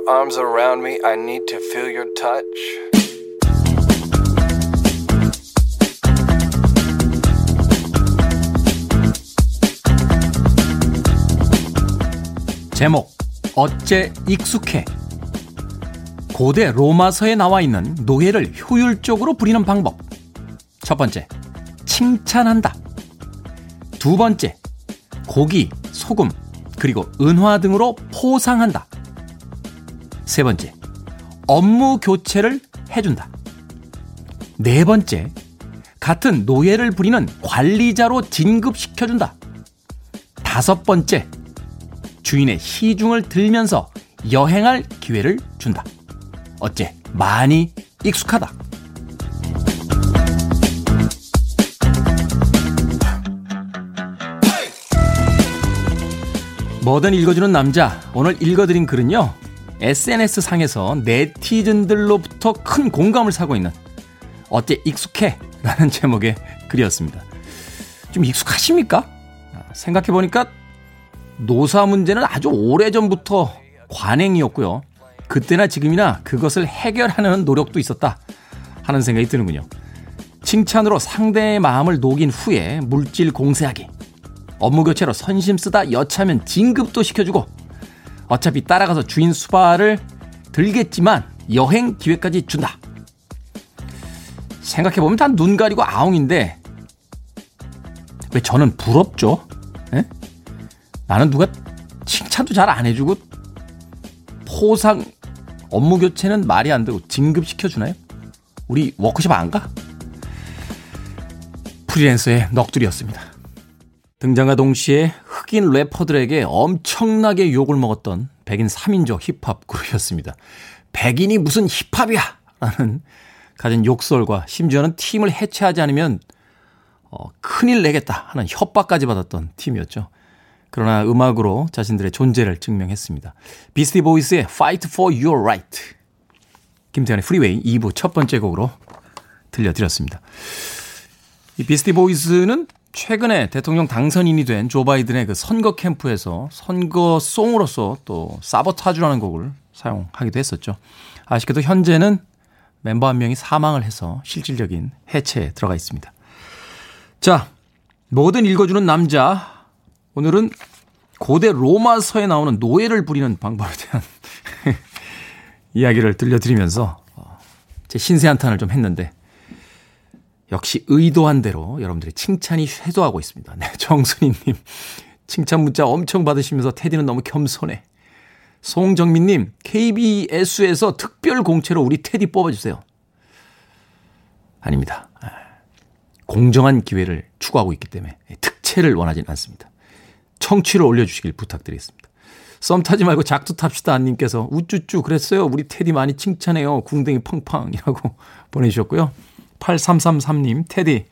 Arms around me. I need to feel your touch. 제목 어째 익숙해 고대 로마서에 나와 있는 노예를 효율적으로 부리는 방법 첫 번째 칭찬한다 두 번째 고기, 소금, 그리고 은화 등으로 포상한다 세 번째 업무 교체를 해준다 네 번째 같은 노예를 부리는 관리자로 진급시켜준다 다섯 번째 주인의 시중을 들면서 여행할 기회를 준다. 어째 많이 익숙하다. 뭐든 읽어주는 남자. 오늘 읽어드린 글은요. SNS 상에서 네티즌들로부터 큰 공감을 사고 있는 어째 익숙해? 라는 제목의 글이었습니다. 좀 익숙하십니까? 생각해보니까 노사 문제는 아주 오래전부터 관행이었고요. 그때나 지금이나 그것을 해결하는 노력도 있었다 하는 생각이 드는군요. 칭찬으로 상대의 마음을 녹인 후에 물질 공세하기. 업무 교체로 선심 쓰다 여차면 진급도 시켜주고 어차피 따라가서 주인 수발을 들겠지만 여행 기회까지 준다. 생각해보면 다 눈 가리고 아웅인데 왜 저는 부럽죠? 에? 나는 누가 칭찬도 잘 안 해주고 포상 업무 교체는 말이 안 되고 진급시켜 주나요? 우리 워크숍 안 가? 프리랜서의 넋두리였습니다. 등장과 동시에 흑인 래퍼들에게 엄청나게 욕을 먹었던 백인 3인조 힙합 그룹이었습니다. 백인이 무슨 힙합이야! 라는 가진 욕설과 심지어는 팀을 해체하지 않으면 어, 큰일 내겠다 하는 협박까지 받았던 팀이었죠. 그러나 음악으로 자신들의 존재를 증명했습니다. 비스티 보이스의 Fight for Your Right. 김태훈의 프리웨이 2부 첫 번째 곡으로 들려드렸습니다. 이 Beastie Boys는 최근에 대통령 당선인이 된 조 바이든의 그 선거 캠프에서 선거 송으로서 또 사보타주라는 곡을 사용하기도 했었죠. 아쉽게도 현재는 멤버 한 명이 사망을 해서 실질적인 해체에 들어가 있습니다. 자, 뭐든 읽어주는 남자. 오늘은 고대 로마서에 나오는 노예를 부리는 방법에 대한 [LAUGHS] 이야기를 들려드리면서 어, 제 신세 한탄을 좀 했는데 역시 의도한 대로 여러분들의 칭찬이 쇄도하고 있습니다. 네, 정순이님 칭찬 문자 엄청 받으시면서 테디는 너무 겸손해. 송정민님 KBS에서 특별 공채로 우리 테디 뽑아주세요. 아닙니다. 아, 공정한 기회를 추구하고 있기 때문에 특채를 원하지는 않습니다. 청취를 올려주시길 부탁드리겠습니다. 썸 타지 말고 작두 탑시다 님께서 우쭈쭈 그랬어요. 우리 테디 많이 칭찬해요. 궁뎅이 팡팡이라고 [LAUGHS] 보내주셨고요. 8333님 테디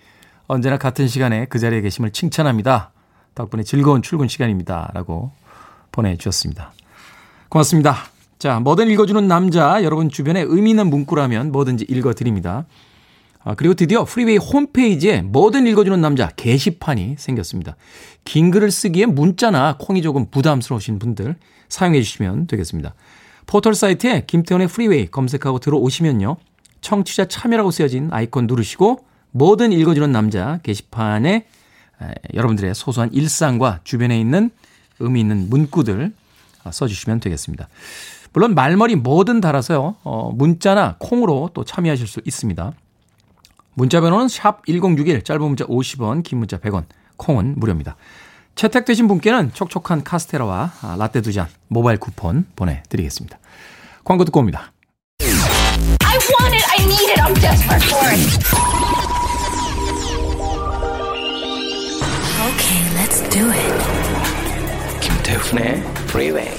언제나 같은 시간에 그 자리에 계심을 칭찬합니다. 덕분에 즐거운 출근 시간입니다. 라고 보내주셨습니다. 고맙습니다. 자, 뭐든 읽어주는 남자, 여러분 주변에 의미 있는 문구라면 뭐든지 읽어드립니다. 아, 그리고 드디어 프리웨이 홈페이지에 뭐든 읽어주는 남자 게시판이 생겼습니다. 긴 글을 쓰기에 문자나 콩이 조금 부담스러우신 분들 사용해 주시면 되겠습니다. 포털 사이트에 김태훈의 프리웨이 검색하고 들어오시면요. 청취자 참여라고 쓰여진 아이콘 누르시고 뭐든 읽어주는 남자 게시판에 에, 여러분들의 소소한 일상과 주변에 있는 의미 있는 문구들 아, 써주시면 되겠습니다. 물론 말머리 뭐든 달아서요. 어, 문자나 콩으로 또 참여하실 수 있습니다. 문자 번호는 샵 1061, 짧은 문자 50원, 긴 문자 100원, 콩은 무료입니다. 채택되신 분께는 촉촉한 카스테라와 아, 라떼 두 잔 모바일 쿠폰 보내드리겠습니다. 광고 듣고 옵니다. I want it. I need it. I'm desperate for it. Okay, let's do it. 김태훈의 Freeway.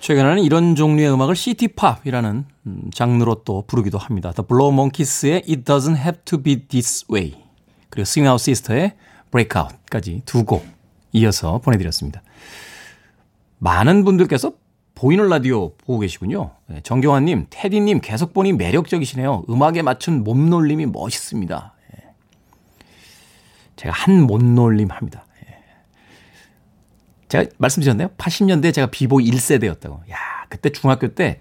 최근에는 이런 종류의 음악을 시티팝이라는 음, 장르로 또 부르기도 합니다. The Blow Monkeys의 It Doesn't Have to Be This Way 그리고 Swing Out Sister의 Breakout까지 두 곡 이어서 보내드렸습니다. 많은 분들께서 보이는 라디오 보고 계시군요. 네, 정경환님, 테디님 계속 보니 매력적이시네요. 음악에 맞춘 몸놀림이 멋있습니다. 예. 제가 한 몸놀림 합니다. 예. 제가 말씀드렸나요? 80년대 제가 비보이 1세대였다고. 야, 그때 중학교 때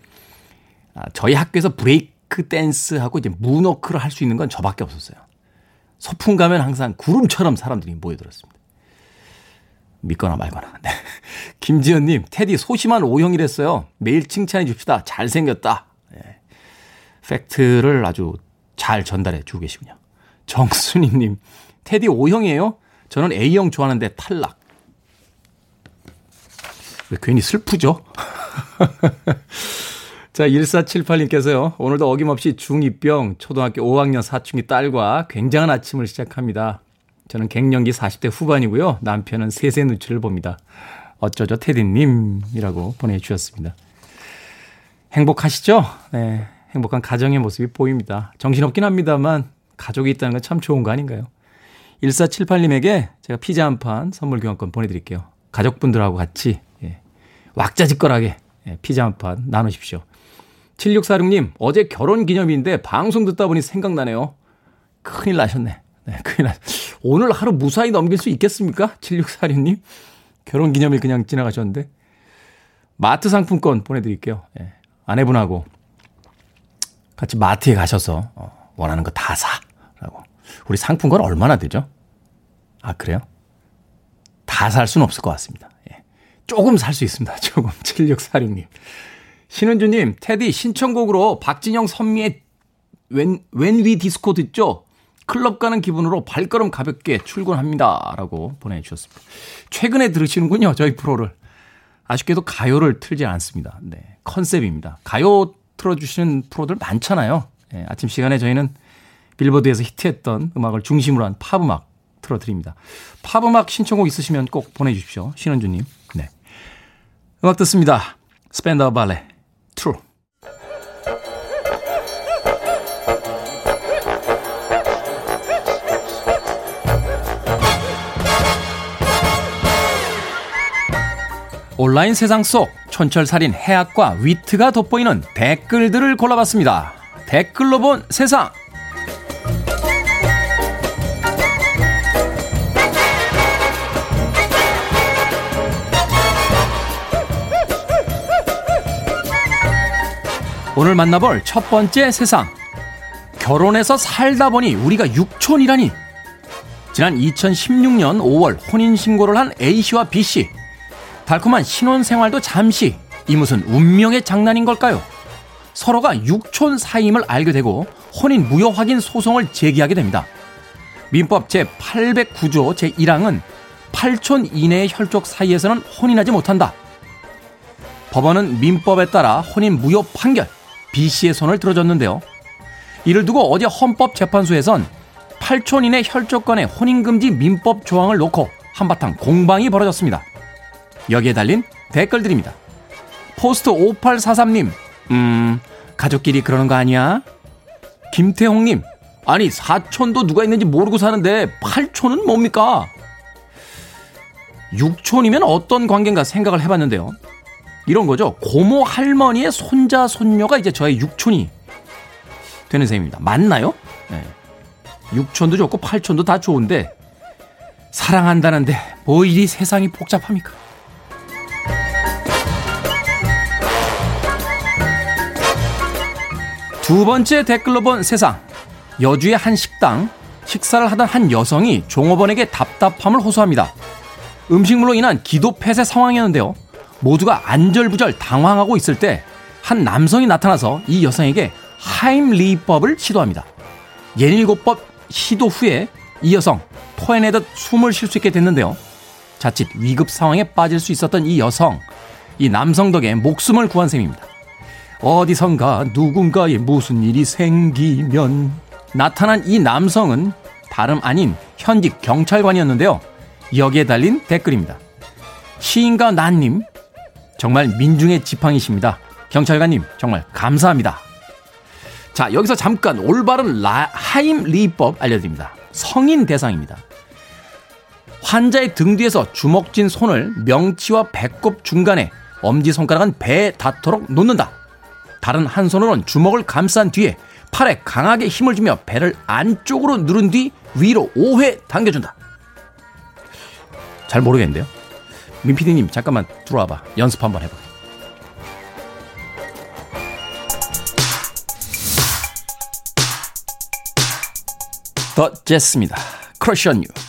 아, 저희 학교에서 브레이크 댄스하고 이제 문워크를 할 수 있는 건 저밖에 없었어요. 소풍 가면 항상 구름처럼 사람들이 모여들었습니다. 믿거나 말거나. 네. [LAUGHS] 김지연님, 테디 소심한 O형이랬어요. 매일 칭찬해 줍시다. 잘생겼다. 네. 팩트를 아주 잘 전달해 주고 계시군요. 정순희님, 테디 O형이에요? 저는 A형 좋아하는데 탈락. 왜 괜히 슬프죠? [LAUGHS] 자, 1478님께서요. 오늘도 어김없이 중2병 초등학교 5학년 사춘기 딸과 굉장한 아침을 시작합니다. 저는 갱년기 40대 후반이고요. 남편은 세세 눈치를 봅니다. 어쩌죠, 테디님이라고 보내주셨습니다. 행복하시죠? 네. 행복한 가정의 모습이 보입니다. 정신없긴 합니다만 가족이 있다는 건 참 좋은 거 아닌가요? 1478님에게 제가 피자 한 판 선물 교환권 보내드릴게요. 가족분들하고 같이 예, 왁자지껄하게 예, 피자 한 판 나누십시오. 7646님, 어제 결혼 기념일인데 방송 듣다 보니 생각나네요. 큰일 나셨네. 네, 큰일 나. 오늘 하루 무사히 넘길 수 있겠습니까? 7646님. 결혼 기념일 그냥 지나가셨는데. 마트 상품권 보내드릴게요. 예, 아내분하고 같이 마트에 가셔서 어, 원하는 거 다 사. 라고. 우리 상품권 얼마나 되죠? 아, 그래요? 다 살 수는 없을 것 같습니다. 예. 조금 살 수 있습니다. [LAUGHS] 조금. 7646님. 신은주님, 테디 신청곡으로 박진영 선미의 웬, 웬 위 디스코 듣죠? 클럽 가는 기분으로 발걸음 가볍게 출근합니다. 라고 보내주셨습니다. 최근에 들으시는군요. 저희 프로를. 아쉽게도 가요를 틀지 않습니다. 네. 컨셉입니다. 가요 틀어주시는 프로들 많잖아요. 네, 아침 시간에 저희는 빌보드에서 히트했던 음악을 중심으로 한 팝음악 틀어드립니다. 팝음악 신청곡 있으시면 꼭 보내주십시오. 신은주님. 네. 음악 듣습니다. 스펜더 발레. True. 온라인 세상 속 촌철살인 해학과 위트가 돋보이는 댓글들을 골라봤습니다. 댓글로 본 세상. 오늘 만나볼 첫 번째 세상. 결혼해서 살다 보니 우리가 육촌이라니. 지난 2016년 5월 혼인신고를 한 A씨와 B씨. 달콤한 신혼생활도 잠시 이 무슨 운명의 장난인 걸까요? 서로가 육촌 사이임을 알게 되고 혼인 무효 확인 소송을 제기하게 됩니다. 민법 제809조 제1항은 8촌 이내의 혈족 사이에서는 혼인하지 못한다. 법원은 민법에 따라 혼인 무효 판결 B씨의 손을 들어줬는데요. 이를 두고 어제 헌법재판소에선 8촌 이내 혈족 간의 혼인금지 민법 조항을 놓고 한바탕 공방이 벌어졌습니다. 여기에 달린 댓글들입니다. 포스트 5843님, 음, 가족끼리 그러는 거 아니야? 김태홍님, 아니, 사촌도 누가 있는지 모르고 사는데 8촌은 뭡니까? 6촌이면 어떤 관계인가 생각을 해봤는데요. 이런 거죠. 고모 할머니의 손자, 손녀가 이제 저의 6촌이 되는 셈입니다. 맞나요? 네. 6촌도 좋고 8촌도 다 좋은데, 사랑한다는데 뭐 이리 세상이 복잡합니까? 두 번째 댓글로 본 세상. 여주의 한 식당. 식사를 하던 한 여성이 종업원에게 답답함을 호소합니다. 음식물로 인한 기도 폐쇄 상황이었는데요. 모두가 안절부절 당황하고 있을 때 한 남성이 나타나서 이 여성에게 하임리법을 시도합니다. 예닐곱법 시도 후에 이 여성 토해내듯 숨을 쉴 수 있게 됐는데요. 자칫 위급 상황에 빠질 수 있었던 이 여성, 이 남성 덕에 목숨을 구한 셈입니다. 어디선가 누군가에 무슨 일이 생기면 나타난 이 남성은 다름 아닌 현직 경찰관이었는데요. 여기에 달린 댓글입니다. 시인가 난님 정말 민중의 지팡이십니다. 경찰관님 정말 감사합니다. 자 여기서 잠깐 올바른 라, 하임 리법 알려드립니다. 성인 대상입니다. 환자의 등 뒤에서 주먹진 손을 명치와 배꼽 중간에 엄지손가락은 배에 닿도록 놓는다. 다른 한 손으로는 주먹을 감싼 뒤에 팔에 강하게 힘을 주며 배를 안쪽으로 누른 뒤 위로 5회 당겨준다. 잘 모르겠는데요. 민피디님 잠깐만 들어와봐. 연습 한번 해봐. The Jets입니다. Crush on You.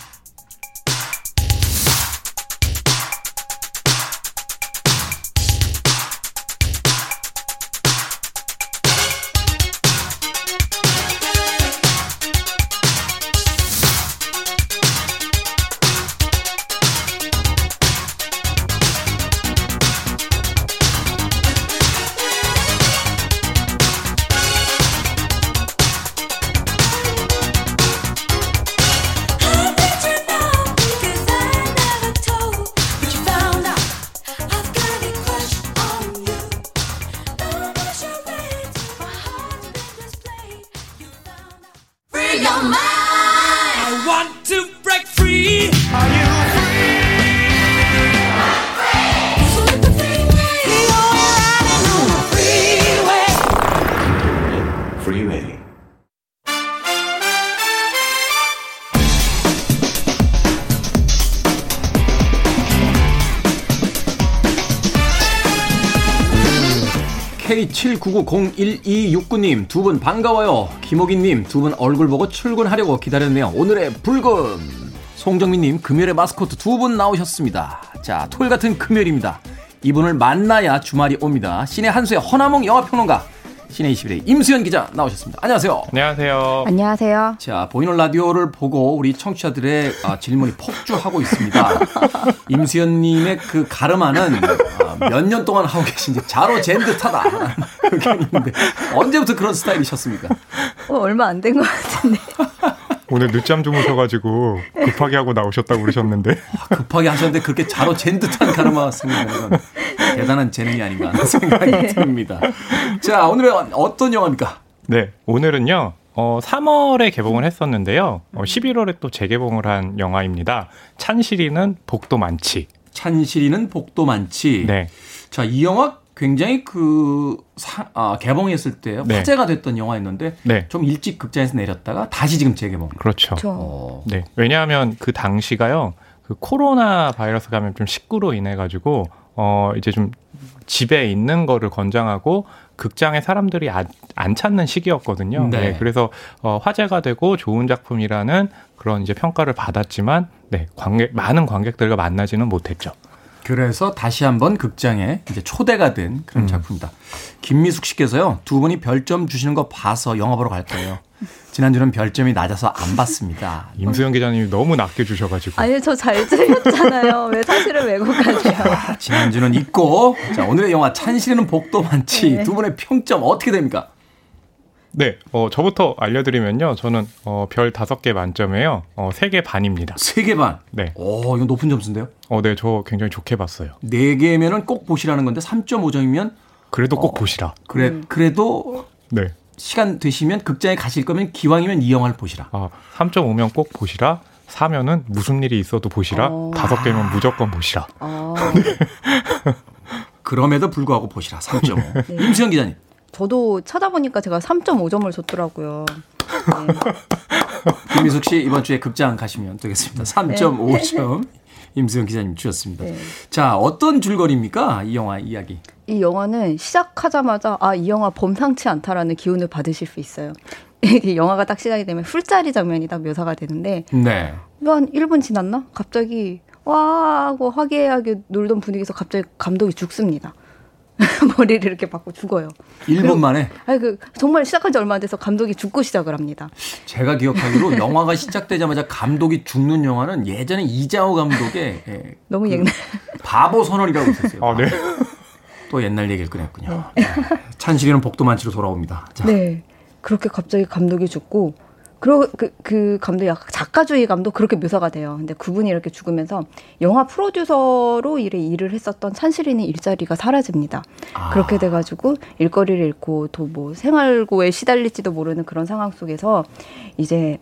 K79901269님 두 분 반가워요. 김호기님 두 분 얼굴 보고 출근하려고 기다렸네요. 오늘의 불금. 송정민님 금요일에 마스코트 두 분 나오셨습니다. 자 토요일 같은 금요일입니다. 이분을 만나야 주말이 옵니다. 신의 한수의 허나몽 영화평론가 신의 21의 임수연 기자 나오셨습니다. 안녕하세요. 안녕하세요. 안녕하세요. 자, 보이는 라디오를 보고 우리 청취자들의 아, 질문이 폭주하고 있습니다. [LAUGHS] 임수연님의 그 가르마는 아, 몇년 동안 하고 계신지 자로 잰 듯하다. 의견이 있는데 언제부터 그런 스타일이셨습니까? 어, 얼마 안 된 것 같은데. 오늘 늦잠 주무셔가지고 급하게 하고 나오셨다고 그러셨는데. 급하게 하셨는데 그렇게 자로 잰 듯한 가르마가 생기는 건 대단한 재능이 아닌가 하는 생각이 듭니다. 자, 오늘은 어떤 영화입니까? 네, 오늘은요. 어, 3월에 개봉을 했었는데요. 어, 11월에 또 재개봉을 한 영화입니다. 찬실이는 복도 많지. 찬실이는 복도 많지. 네. 자, 이 영화 굉장히 그 사, 아, 개봉했을 때 네. 화제가 됐던 영화였는데 네. 좀 일찍 극장에서 내렸다가 다시 지금 재개봉. 그렇죠. 어, 네. 왜냐하면 그 당시가요. 그 코로나 바이러스 감염 좀 19로 인해 가지고 어 이제 좀 집에 있는 거를 권장하고 극장에 사람들이 안, 안 찾는 시기였거든요. 네. 네, 그래서 어, 화제가 되고 좋은 작품이라는 그런 이제 평가를 받았지만 네, 관객 많은 관객들과 만나지는 못했죠. 그래서 다시 한번 극장에 이제 초대가 된 그런 작품이다. 김미숙 씨께서요, 두 분이 별점 주시는 거 봐서 영화 보러 갈 거예요. 지난주는 별점이 낮아서 안 봤습니다. [LAUGHS] 임수영 기자님이 너무 낮게 주셔가지고 아니 저잘 들렸잖아요. 왜 사실은 왜곡하세요? [LAUGHS] 지난주는 있고, 자, 오늘의 영화 찬실이는 복도 많지. 네. 두 분의 평점 어떻게 됩니까? 네, 어, 저부터 알려드리면요. 저는 어, 별 다섯 개 만점에요. 어, 세개 반입니다. 세개 반. 네. 오, 이거 높은 점수인데요? 어, 네, 저 굉장히 좋게 봤어요. 네 개면은 꼭 보시라는 건데 3.5점이면 그래도 꼭 보시라. 그래 음. 그래도 네. 시간 되시면 극장에 가실 거면 기왕이면 이 영화를 보시라. 아, 3.5면 꼭 보시라. 4면은 무슨 일이 있어도 보시라. 어. 다섯 개면 무조건 보시라. 아, [LAUGHS] 그럼에도 불구하고 보시라. 3.5. 네. 임수영 기자님. 저도 찾아보니까 제가 3.5점을 줬더라고요. 네. [LAUGHS] 김미숙 씨 이번 주에 극장 가시면 되겠습니다. 3.5점. 임수영 기자님 주셨습니다. 네. 자, 어떤 줄거리입니까? 이 영화 이야기. 이 영화는 시작하자마자 아 이 영화 범상치 않다라는 기운을 받으실 수 있어요. [LAUGHS] 이게 영화가 딱 시작이 되면 술자리 장면이 딱 묘사가 되는데 네. 한 1분 지났나? 갑자기 와 하고 화기애애하게 놀던 분위기에서 갑자기 감독이 죽습니다. [LAUGHS] 머리를 이렇게 받고 죽어요. 1분 만에 아니 그 정말 시작한 지 얼마 안 돼서 감독이 죽고 시작을 합니다. 제가 기억하기로 [LAUGHS] 영화가 시작되자마자 감독이 죽는 영화는 예전에 이자호 감독의 예, [LAUGHS] 너무 옛날. 바보 선언이라고 있었어요. 아, 네. 또 옛날 얘기를 꺼냈군요. 네. 찬실이는 복도 만치로 돌아옵니다. 자, 네. 그렇게 갑자기 감독이 죽고 그러 그, 그 감독이 약간 작가주의 감독 그렇게 묘사가 돼요. 근데 그분이 이렇게 죽으면서 영화 프로듀서로 일에 일을 했었던 찬실이는 일자리가 사라집니다. 아. 그렇게 돼가지고 일거리를 잃고 또 뭐 생활고에 시달릴지도 모르는 그런 상황 속에서 이제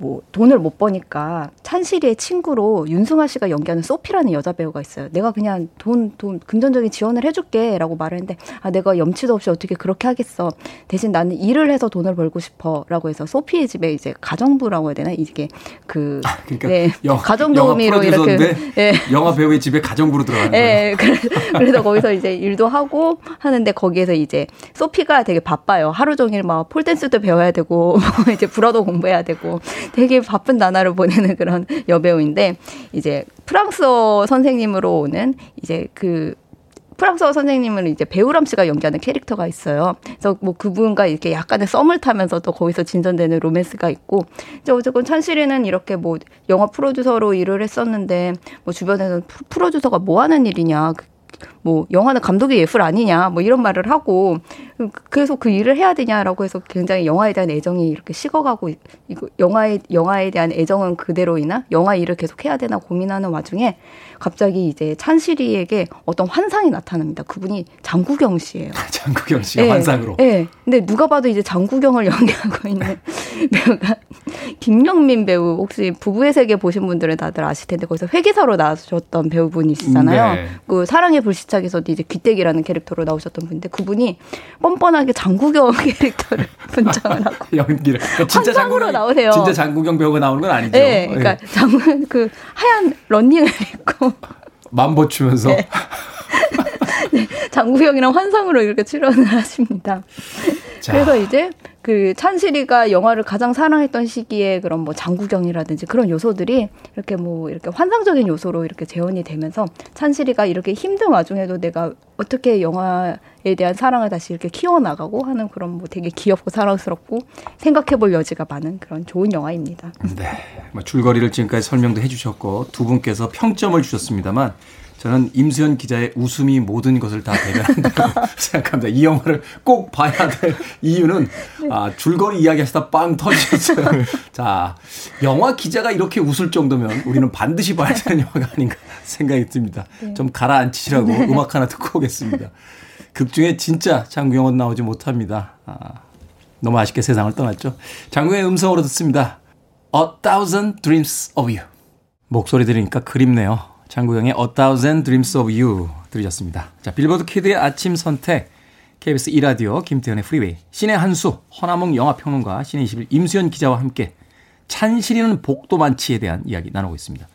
뭐 돈을 못 버니까 찬실이의 친구로 윤승아 씨가 연기하는 소피라는 여자 배우가 있어요. 내가 그냥 돈, 돈 금전적인 지원을 해줄게 라고 말을 했는데 아 내가 염치도 없이 어떻게 그렇게 하겠어. 대신 나는 일을 해서 돈을 벌고 싶어 라고 해서 소피의 집에 이제 가정부라고 해야 되나 이게 그 그러니까 네, 영- 가정도우미로 영화 이렇게 예. 영화 배우의 집에 가정부로 들어가는 거예요. 예, 그래서, 그래서 거기서 이제 일도 하고 하는데 거기에서 이제 소피가 되게 바빠요. 하루 종일 막 폴댄스도 배워야 되고 [LAUGHS] 뭐 이제 불어도 공부해야 되고 되게 바쁜 나날을 보내는 그런 [LAUGHS] 여배우인데 이제 프랑스어 선생님으로 오는 이제 그 프랑스어 선생님은 이제 배우람 씨가 연기하는 캐릭터가 있어요. 그래서 뭐 그분과 이렇게 약간의 썸을 타면서도 거기서 진전되는 로맨스가 있고 이제 어쨌건 찬실이는 이렇게 뭐 영화 프로듀서로 일을 했었는데 뭐 주변에는 프로- 프로듀서가 뭐 하는 일이냐 그- 뭐 영화는 감독의 예술 아니냐 뭐 이런 말을 하고 계속 그 일을 해야 되냐라고 해서 굉장히 영화에 대한 애정이 이렇게 식어가고 있- 이거 영화에 영화에 대한 애정은 그대로이나 영화 일을 계속 해야 되나 고민하는 와중에 갑자기 이제 찬실이에게 어떤 환상이 나타납니다. 그분이 장국영 씨예요. [LAUGHS] 장국영 씨가 예, 환상으로. 예. 근데 누가 봐도 이제 장국영을 [LAUGHS] 연기하고 있는 배우가 김영민 배우 혹시 부부의 세계 보신 분들은 다들 아실 텐데 거기서 회계사로 나오셨던 배우분이시잖아요. 네. 그 사랑의 불시착에서도 이제 귀때기라는 캐릭터로 나오셨던 분인데 그분이 뻔뻔하게 장국영 [LAUGHS] 캐릭터를 [LAUGHS] 분장을 하고 연기를. 진짜 환상으로 장국영 나오세요. 진짜 장국영 배우가 나오는 건 아니죠. 예, 그러니까 예. 장국 그 하얀 런닝을 [LAUGHS] 입고 만보 추면서 네. 장국영이랑 환상으로 이렇게 출연을 하십니다. 자. 그래서 이제 그 찬실이가 영화를 가장 사랑했던 시기에 그런 뭐 장국영이라든지 그런 요소들이 이렇게 뭐 이렇게 환상적인 요소로 이렇게 재현이 되면서 찬실이가 이렇게 힘든 와중에도 내가 어떻게 영화에 대한 사랑을 다시 이렇게 키워나가고 하는 그런 뭐 되게 귀엽고 사랑스럽고 생각해볼 여지가 많은 그런 좋은 영화입니다. 네. 뭐 줄거리를 지금까지 설명도 해주셨고 두 분께서 평점을 주셨습니다만 저는 임수현 기자의 웃음이 모든 것을 다 대변한다고 [LAUGHS] 생각합니다. 이 영화를 꼭 봐야 될 이유는 아, 줄거리 이야기하시다 빵 터지셨어요. [LAUGHS] 자, 영화 기자가 이렇게 웃을 정도면 우리는 반드시 봐야 되는 영화가 아닌가 생각이 듭니다. 좀 가라앉히시라고 음악 하나 듣고 오겠습니다. 극 중에 진짜 장국영은 나오지 못합니다. 아, 너무 아쉽게 세상을 떠났죠. 장국영의 음성으로 듣습니다. A Thousand Dreams of You. 목소리 들으니까 그립네요. 장국영의 A Thousand Dreams of You 들으셨습니다. 자, 빌보드 kid의 아침 선택. KBS 2라디오 김태훈의 프리웨이. 씨네 한수, 허남웅 영화평론가, 씨네 21 임수연 기자와 함께 찬실이는 복도 만치에 대한 이야기 나누고 있습니다.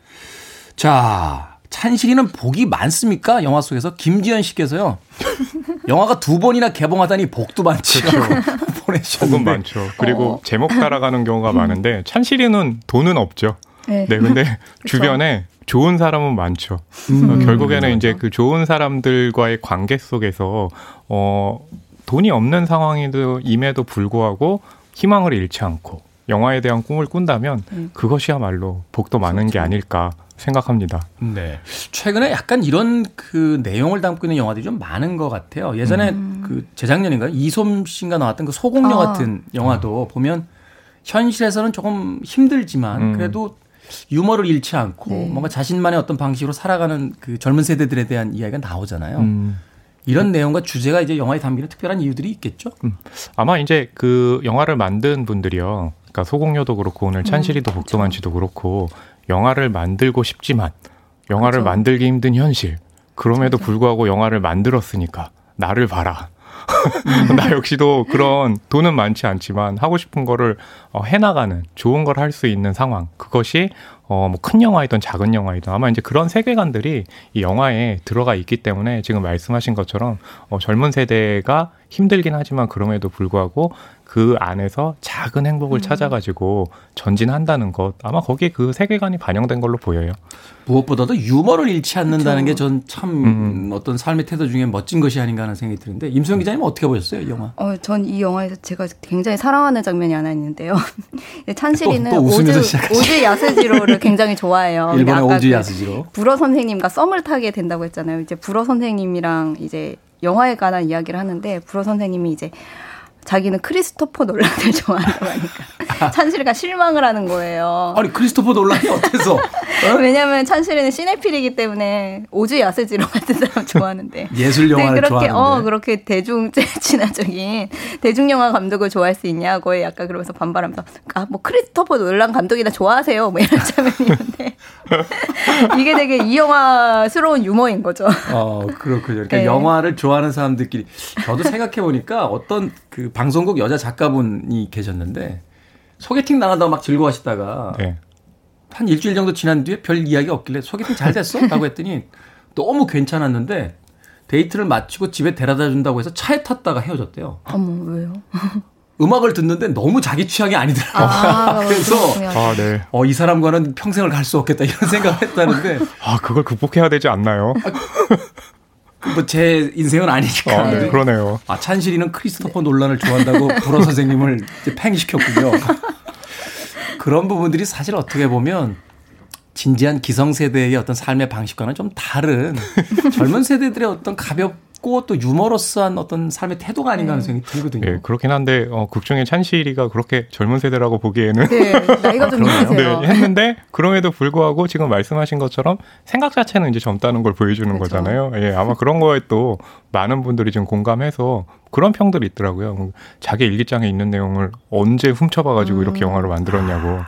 자, 찬실이는 복이 많습니까? 영화 속에서 김지현 씨께서요. [LAUGHS] 영화가 두 번이나 개봉하다니 복도 많지라고 [LAUGHS] 보내셨는데. 복은 많죠. 그리고 어. 제목 따라가는 경우가 많은데 찬실이는 돈은 없죠. 네. 네, 근데 [LAUGHS] 주변에 좋은 사람은 많죠. 음. 어, 결국에는 이제 그 좋은 사람들과의 관계 속에서 어 돈이 없는 상황에도 임에도 불구하고 희망을 잃지 않고 영화에 대한 꿈을 꾼다면 음. 그것이야말로 복도 많은 게 아닐까 생각합니다. 네. 최근에 약간 이런 그 내용을 담고 있는 영화들이 좀 많은 것 같아요. 예전에 그 재작년인가 이솜 씨가 나왔던 그 소공녀 아. 같은 영화도 보면 현실에서는 조금 힘들지만 음. 그래도 유머를 잃지 않고 네. 뭔가 자신만의 어떤 방식으로 살아가는 그 젊은 세대들에 대한 이야기가 나오잖아요. 음. 이런 내용과 주제가 이제 영화에 담기는 특별한 이유들이 있겠죠. 아마 이제 그 영화를 만든 분들이요. 그러니까 소공녀도 그렇고 오늘 찬실이도 복도만치도 그렇고 영화를 만들고 싶지만 영화를 그렇죠. 만들기 힘든 현실. 그럼에도 불구하고 영화를 만들었으니까 나를 봐라. [LAUGHS] 나 역시도 그런 돈은 많지 않지만 하고 싶은 거를 어, 해나가는 좋은 걸 할 수 있는 상황. 그것이 어, 뭐 큰 영화이든 작은 영화이든 아마 이제 그런 세계관들이 이 영화에 들어가 있기 때문에 지금 말씀하신 것처럼 어, 젊은 세대가 힘들긴 하지만 그럼에도 불구하고 그 안에서 작은 행복을 찾아가지고 전진한다는 것 아마 거기에 그 세계관이 반영된 걸로 보여요. 무엇보다도 유머를 잃지 않는다는. 게 전참 음. 어떤 삶의 태도 중에 멋진 것이 아닌가 하는 생각이 드는데 임수영 기자님 은 어떻게 보셨어요, 이 영화? 어, 전 이 영화에서 제가 굉장히 사랑하는 장면이 하나 있는데요. [LAUGHS] 찬실이는 또- 또 웃으면서 오즈. 오즈 야스지로를 굉장히 좋아해요. [LAUGHS] 일본의 아까 오즈 그 야스지로. 불어 선생님과 썸을 타게 된다고 했잖아요. 이제 불어 선생님이랑 이제 영화에 관한 이야기를 하는데 불어 선생님이 이제 자기는 크리스토퍼 놀란을 [LAUGHS] 좋아한다고 하니까 찬실이가 실망을 하는 거예요. 아니 크리스토퍼 논란이 어때서? [LAUGHS] 왜냐하면 찬실이는 시네필이기 때문에 오즈 야스지로 같은 사람 좋아하는데 [LAUGHS] 예술 영화를 네, 그렇게 좋아하는데. 어 그렇게 대중 친화적인 대중 영화 감독을 좋아할 수 있냐고 약간 그러면서 반발하면서 아 뭐 크리스토퍼 놀란 감독이나 좋아하세요 뭐 이런 장면이 있는데 이게 되게 이 영화스러운 유머인 거죠. 어, 그렇군요. 그러니까 네. 영화를 좋아하는 사람들끼리. 저도 생각해 보니까 어떤 그 방송국 여자 작가분이 계셨는데 소개팅 나가다가 막 즐거워하시다가 네. 한 일주일 정도 지난 뒤에 별 이야기 없길래 소개팅 잘 됐어? [LAUGHS] 라고 했더니 너무 괜찮았는데 데이트를 마치고 집에 데려다 준다고 해서 차에 탔다가 헤어졌대요. 어머 왜요? [LAUGHS] 음악을 듣는데 너무 자기 취향이 아니더라고요. 아, 그래서. 아, 네. 어, 이 사람과는 평생을 갈 수 없겠다 이런 생각을 했다는데 아, 그걸 극복해야 되지 않나요? 뭐 제 인생은 아니니까. 아, 네, 그러네요. 아, 찬실이는 크리스토퍼 논란을 좋아한다고 불어 선생님을 이제 팽시켰군요. [LAUGHS] 그런 부분들이 사실 어떻게 보면 진지한 기성세대의 어떤 삶의 방식과는 좀 다른 젊은 세대들의 어떤 가볍 고 또 유머러스한 어떤 삶의 태도가 아닌가 하는 생각이 들거든요. 예, 그렇긴 한데 어, 극중에 찬실이가 그렇게 젊은 세대라고 보기에는 네 나이가 좀 [LAUGHS] 있으세요. 네, 했는데 그럼에도 불구하고 지금 말씀하신 것처럼 생각 자체는 이제 젊다는 걸 보여주는 그렇죠. 거잖아요. 예, 아마 그런 거에 또 많은 분들이 지금 공감해서 그런 평들이 있더라고요. 자기 일기장에 있는 내용을 언제 훔쳐봐가지고 이렇게 영화로 만들었냐고.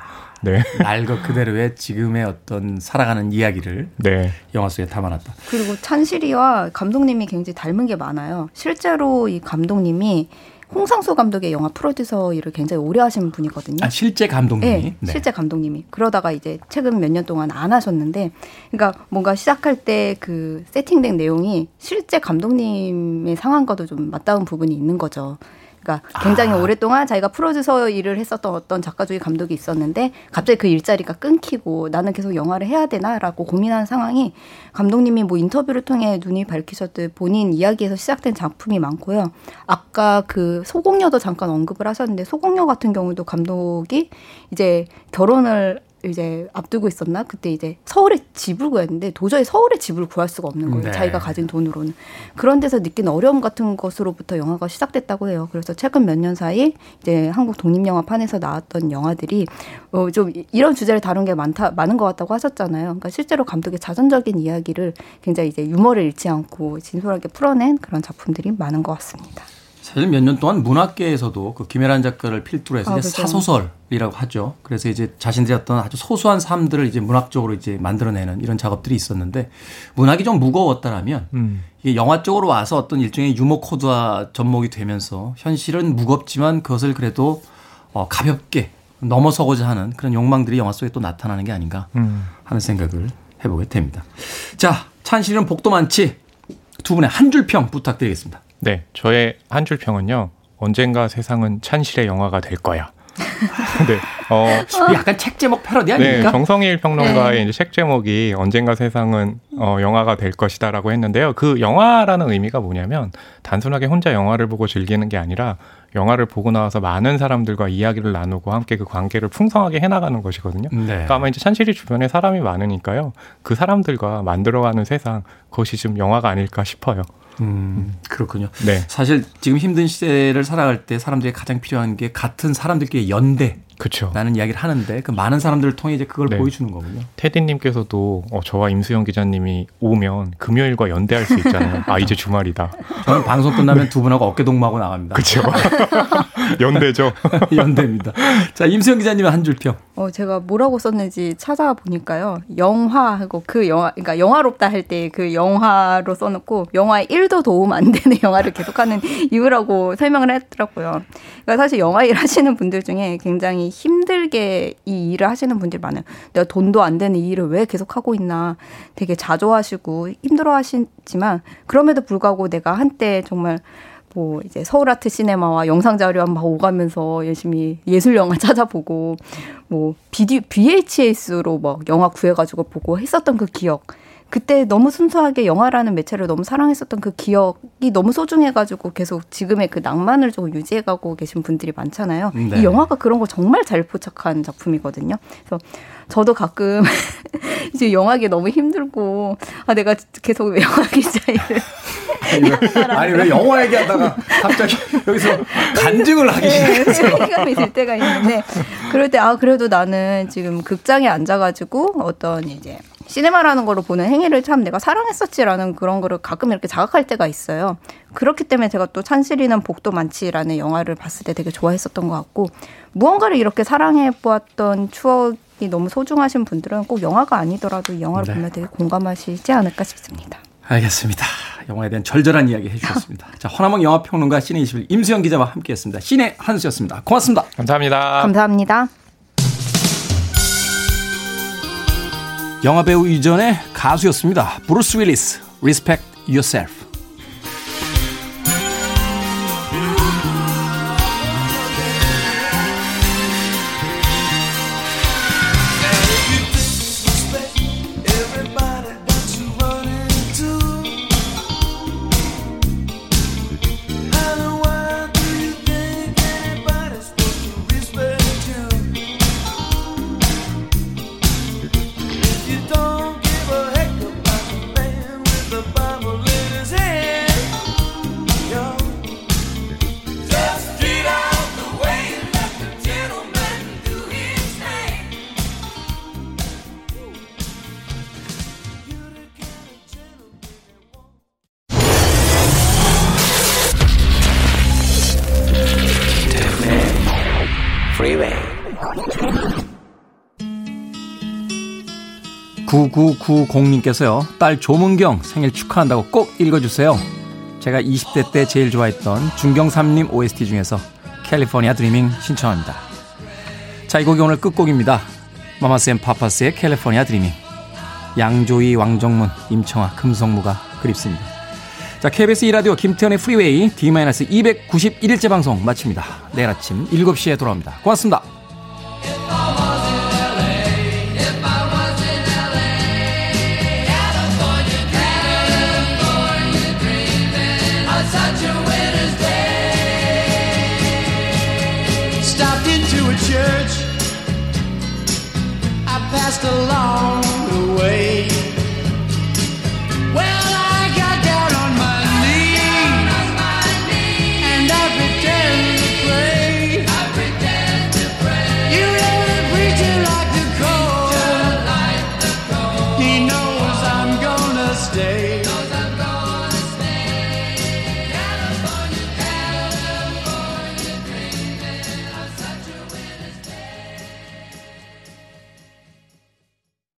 네, 날것 그대로의 지금의 어떤 살아가는 이야기를 네, 영화 속에 담아놨다. 그리고 찬실이와 감독님이 굉장히 닮은 게 많아요. 실제로 이 감독님이 홍상수 감독의 영화 프로듀서 일을 굉장히 오래 하신 분이거든요. 아, 실제 감독님이. 네, 실제 감독님이 그러다가 이제 최근 몇 년 동안 안 하셨는데, 그러니까 뭔가 시작할 때 그 세팅된 내용이 실제 감독님의 상황과도 좀 맞닿은 부분이 있는 거죠. 그러니까 굉장히 아. 오랫동안 자기가 프로듀서 일을 했었던 어떤 작가 중에 감독이 있었는데 갑자기 그 일자리가 끊기고 나는 계속 영화를 해야 되나라고 고민하는 상황이 감독님이 뭐 인터뷰를 통해 눈이 밝히셨듯 본인 이야기에서 시작된 작품이 많고요. 아까 그 소공녀도 잠깐 언급을 하셨는데 소공녀 같은 경우도 감독이 이제 결혼을 이제 앞두고 있었나? 그때 이제 서울에 집을 구했는데 도저히 서울에 집을 구할 수가 없는 거예요. 네. 자기가 가진 돈으로는. 그런 데서 느낀 어려움 같은 것으로부터 영화가 시작됐다고 해요. 그래서 최근 몇 년 사이 이제 한국 독립영화판에서 나왔던 영화들이 어 좀 이런 주제를 다룬 게 많다 많은 것 같다고 하셨잖아요. 그러니까 실제로 감독의 자전적인 이야기를 굉장히 이제 유머를 잃지 않고 진솔하게 풀어낸 그런 작품들이 많은 것 같습니다. 사실 몇 년 동안 문학계에서도 그 김혜란 작가를 필두로 해서 아, 이제. 사소설이라고 하죠. 그래서 이제 자신들의 어떤 아주 소소한 삶들을 이제 문학적으로 이제 만들어내는 이런 작업들이 있었는데 문학이 좀 무거웠다라면 음, 이게 영화 쪽으로 와서 어떤 일종의 유머 코드화 접목이 되면서 현실은 무겁지만 그것을 그래도 어, 가볍게 넘어서고자 하는 그런 욕망들이 영화 속에 또 나타나는 게 아닌가 음. 하는 생각을 해보게 됩니다. 자, 찬실은 복도 많지. 두 분의 한 줄 평 부탁드리겠습니다. 네, 저의 한 줄 평은요. 언젠가 세상은 찬실의 영화가 될 거야. [LAUGHS] 네, 어, 약간 책 제목 패러디 네, 아닙니까? 정성일 평론가의 이제 책 제목이 언젠가 세상은 어, 영화가 될 것이다라고 했는데요. 그 영화라는 의미가 뭐냐면 단순하게 혼자 영화를 보고 즐기는 게 아니라 영화를 보고 나와서 많은 사람들과 이야기를 나누고 함께 그 관계를 풍성하게 해나가는 것이거든요. 네. 그러니까 아마 이제 찬실이 주변에 사람이 많으니까요. 그 사람들과 만들어가는 세상 그것이 좀 영화가 아닐까 싶어요. 음, 그렇군요. 네. 사실 지금 힘든 시대를 살아갈 때 사람들이 가장 필요한 게 같은 사람들끼리 연대. 그렇죠. 라는 이야기를 하는데 그 많은 사람들을 통해 이제 그걸 네. 보여주는 거군요. 테디님께서도 어, 저와 임수영 기자님이 오면 금요일과 연대할 수 있잖아요. [LAUGHS] 아 이제 주말이다. 저는 방송 끝나면 두 분하고 어깨 동무하고 나갑니다. 그렇죠. [LAUGHS] 연대죠. [LAUGHS] 연대입니다. 자, 임수영 기자님의 한 줄 평. 어, 제가 뭐라고 썼는지 찾아보니까요. 영화하고 그 영화, 그러니까 영화롭다 할 때 그 영화로 써놓고 영화에 1도 도움 안 되는 영화를 계속하는 이유라고 설명을 했더라고요. 그러니까 사실 영화 일 하시는 분들 중에 굉장히 힘들게 이 일을 하시는 분들이 많아요. 내가 돈도 안 되는 이 일을 왜 계속 하고 있나 되게 자조하시고 힘들어 하시지만 그럼에도 불구하고 내가 한때 정말 뭐 이제 서울 아트 시네마와 영상 자료 막 오가면서 열심히 예술 영화 [LAUGHS] 찾아보고 뭐 비디오 VHS로 막 영화 구해가지고 보고 했었던 그 기억. 그때 너무 순수하게 영화라는 매체를 너무 사랑했었던 그 기억이 너무 소중해가지고 계속 지금의 그 낭만을 좀 유지해가고 계신 분들이 많잖아요. 네. 이 영화가 그런 걸 정말 잘 포착한 작품이거든요. 그래서 저도 가끔 [LAUGHS] 이제 영화기 너무 힘들고 아 내가 계속 영화 기자 일을 아니 왜 영화 얘기하다가 갑자기 여기서 간증을 하기 네, 시작했어요. 회의감이 [LAUGHS] 들 때가 있는데 그럴 때 아 그래도 나는 지금 극장에 앉아가지고 어떤 이제 시네마라는 걸로 보는 행위를 참 내가 사랑했었지라는 그런 거를 가끔 이렇게 자각할 때가 있어요. 그렇기 때문에 제가 또 찬실이는 복도 많지라는 영화를 봤을 때 되게 좋아했었던 것 같고 무언가를 이렇게 사랑해 보았던 추억이 너무 소중하신 분들은 꼭 영화가 아니더라도 이 영화를 네. 보면 되게 공감하시지 않을까 싶습니다. 알겠습니다. 영화에 대한 절절한 이야기 해주셨습니다. 자, 허남웅 영화평론가 씨네 21 임수연 기자와 함께했습니다. 씨네 한수였습니다. 고맙습니다. 감사합니다. 감사합니다. 영화배우 이전에 가수였습니다. 브루스 윌리스, Respect Yourself. 9990님께서요. 딸 조문경 생일 축하한다고 꼭 읽어주세요. 제가 20대 때 제일 좋아했던 중경삼림 OST 중에서 California Dreaming 신청합니다. 자, 이 곡이 오늘 끝곡입니다. Mamas and Papas의 California Dreaming. 양조위, 왕정문, 임청하, 금성무가 그립습니다. 자, KBS 2라디오 김태훈의 프리웨이 D-291일째 방송 마칩니다. 내일 아침 7시에 돌아옵니다. 고맙습니다. Passed along the way.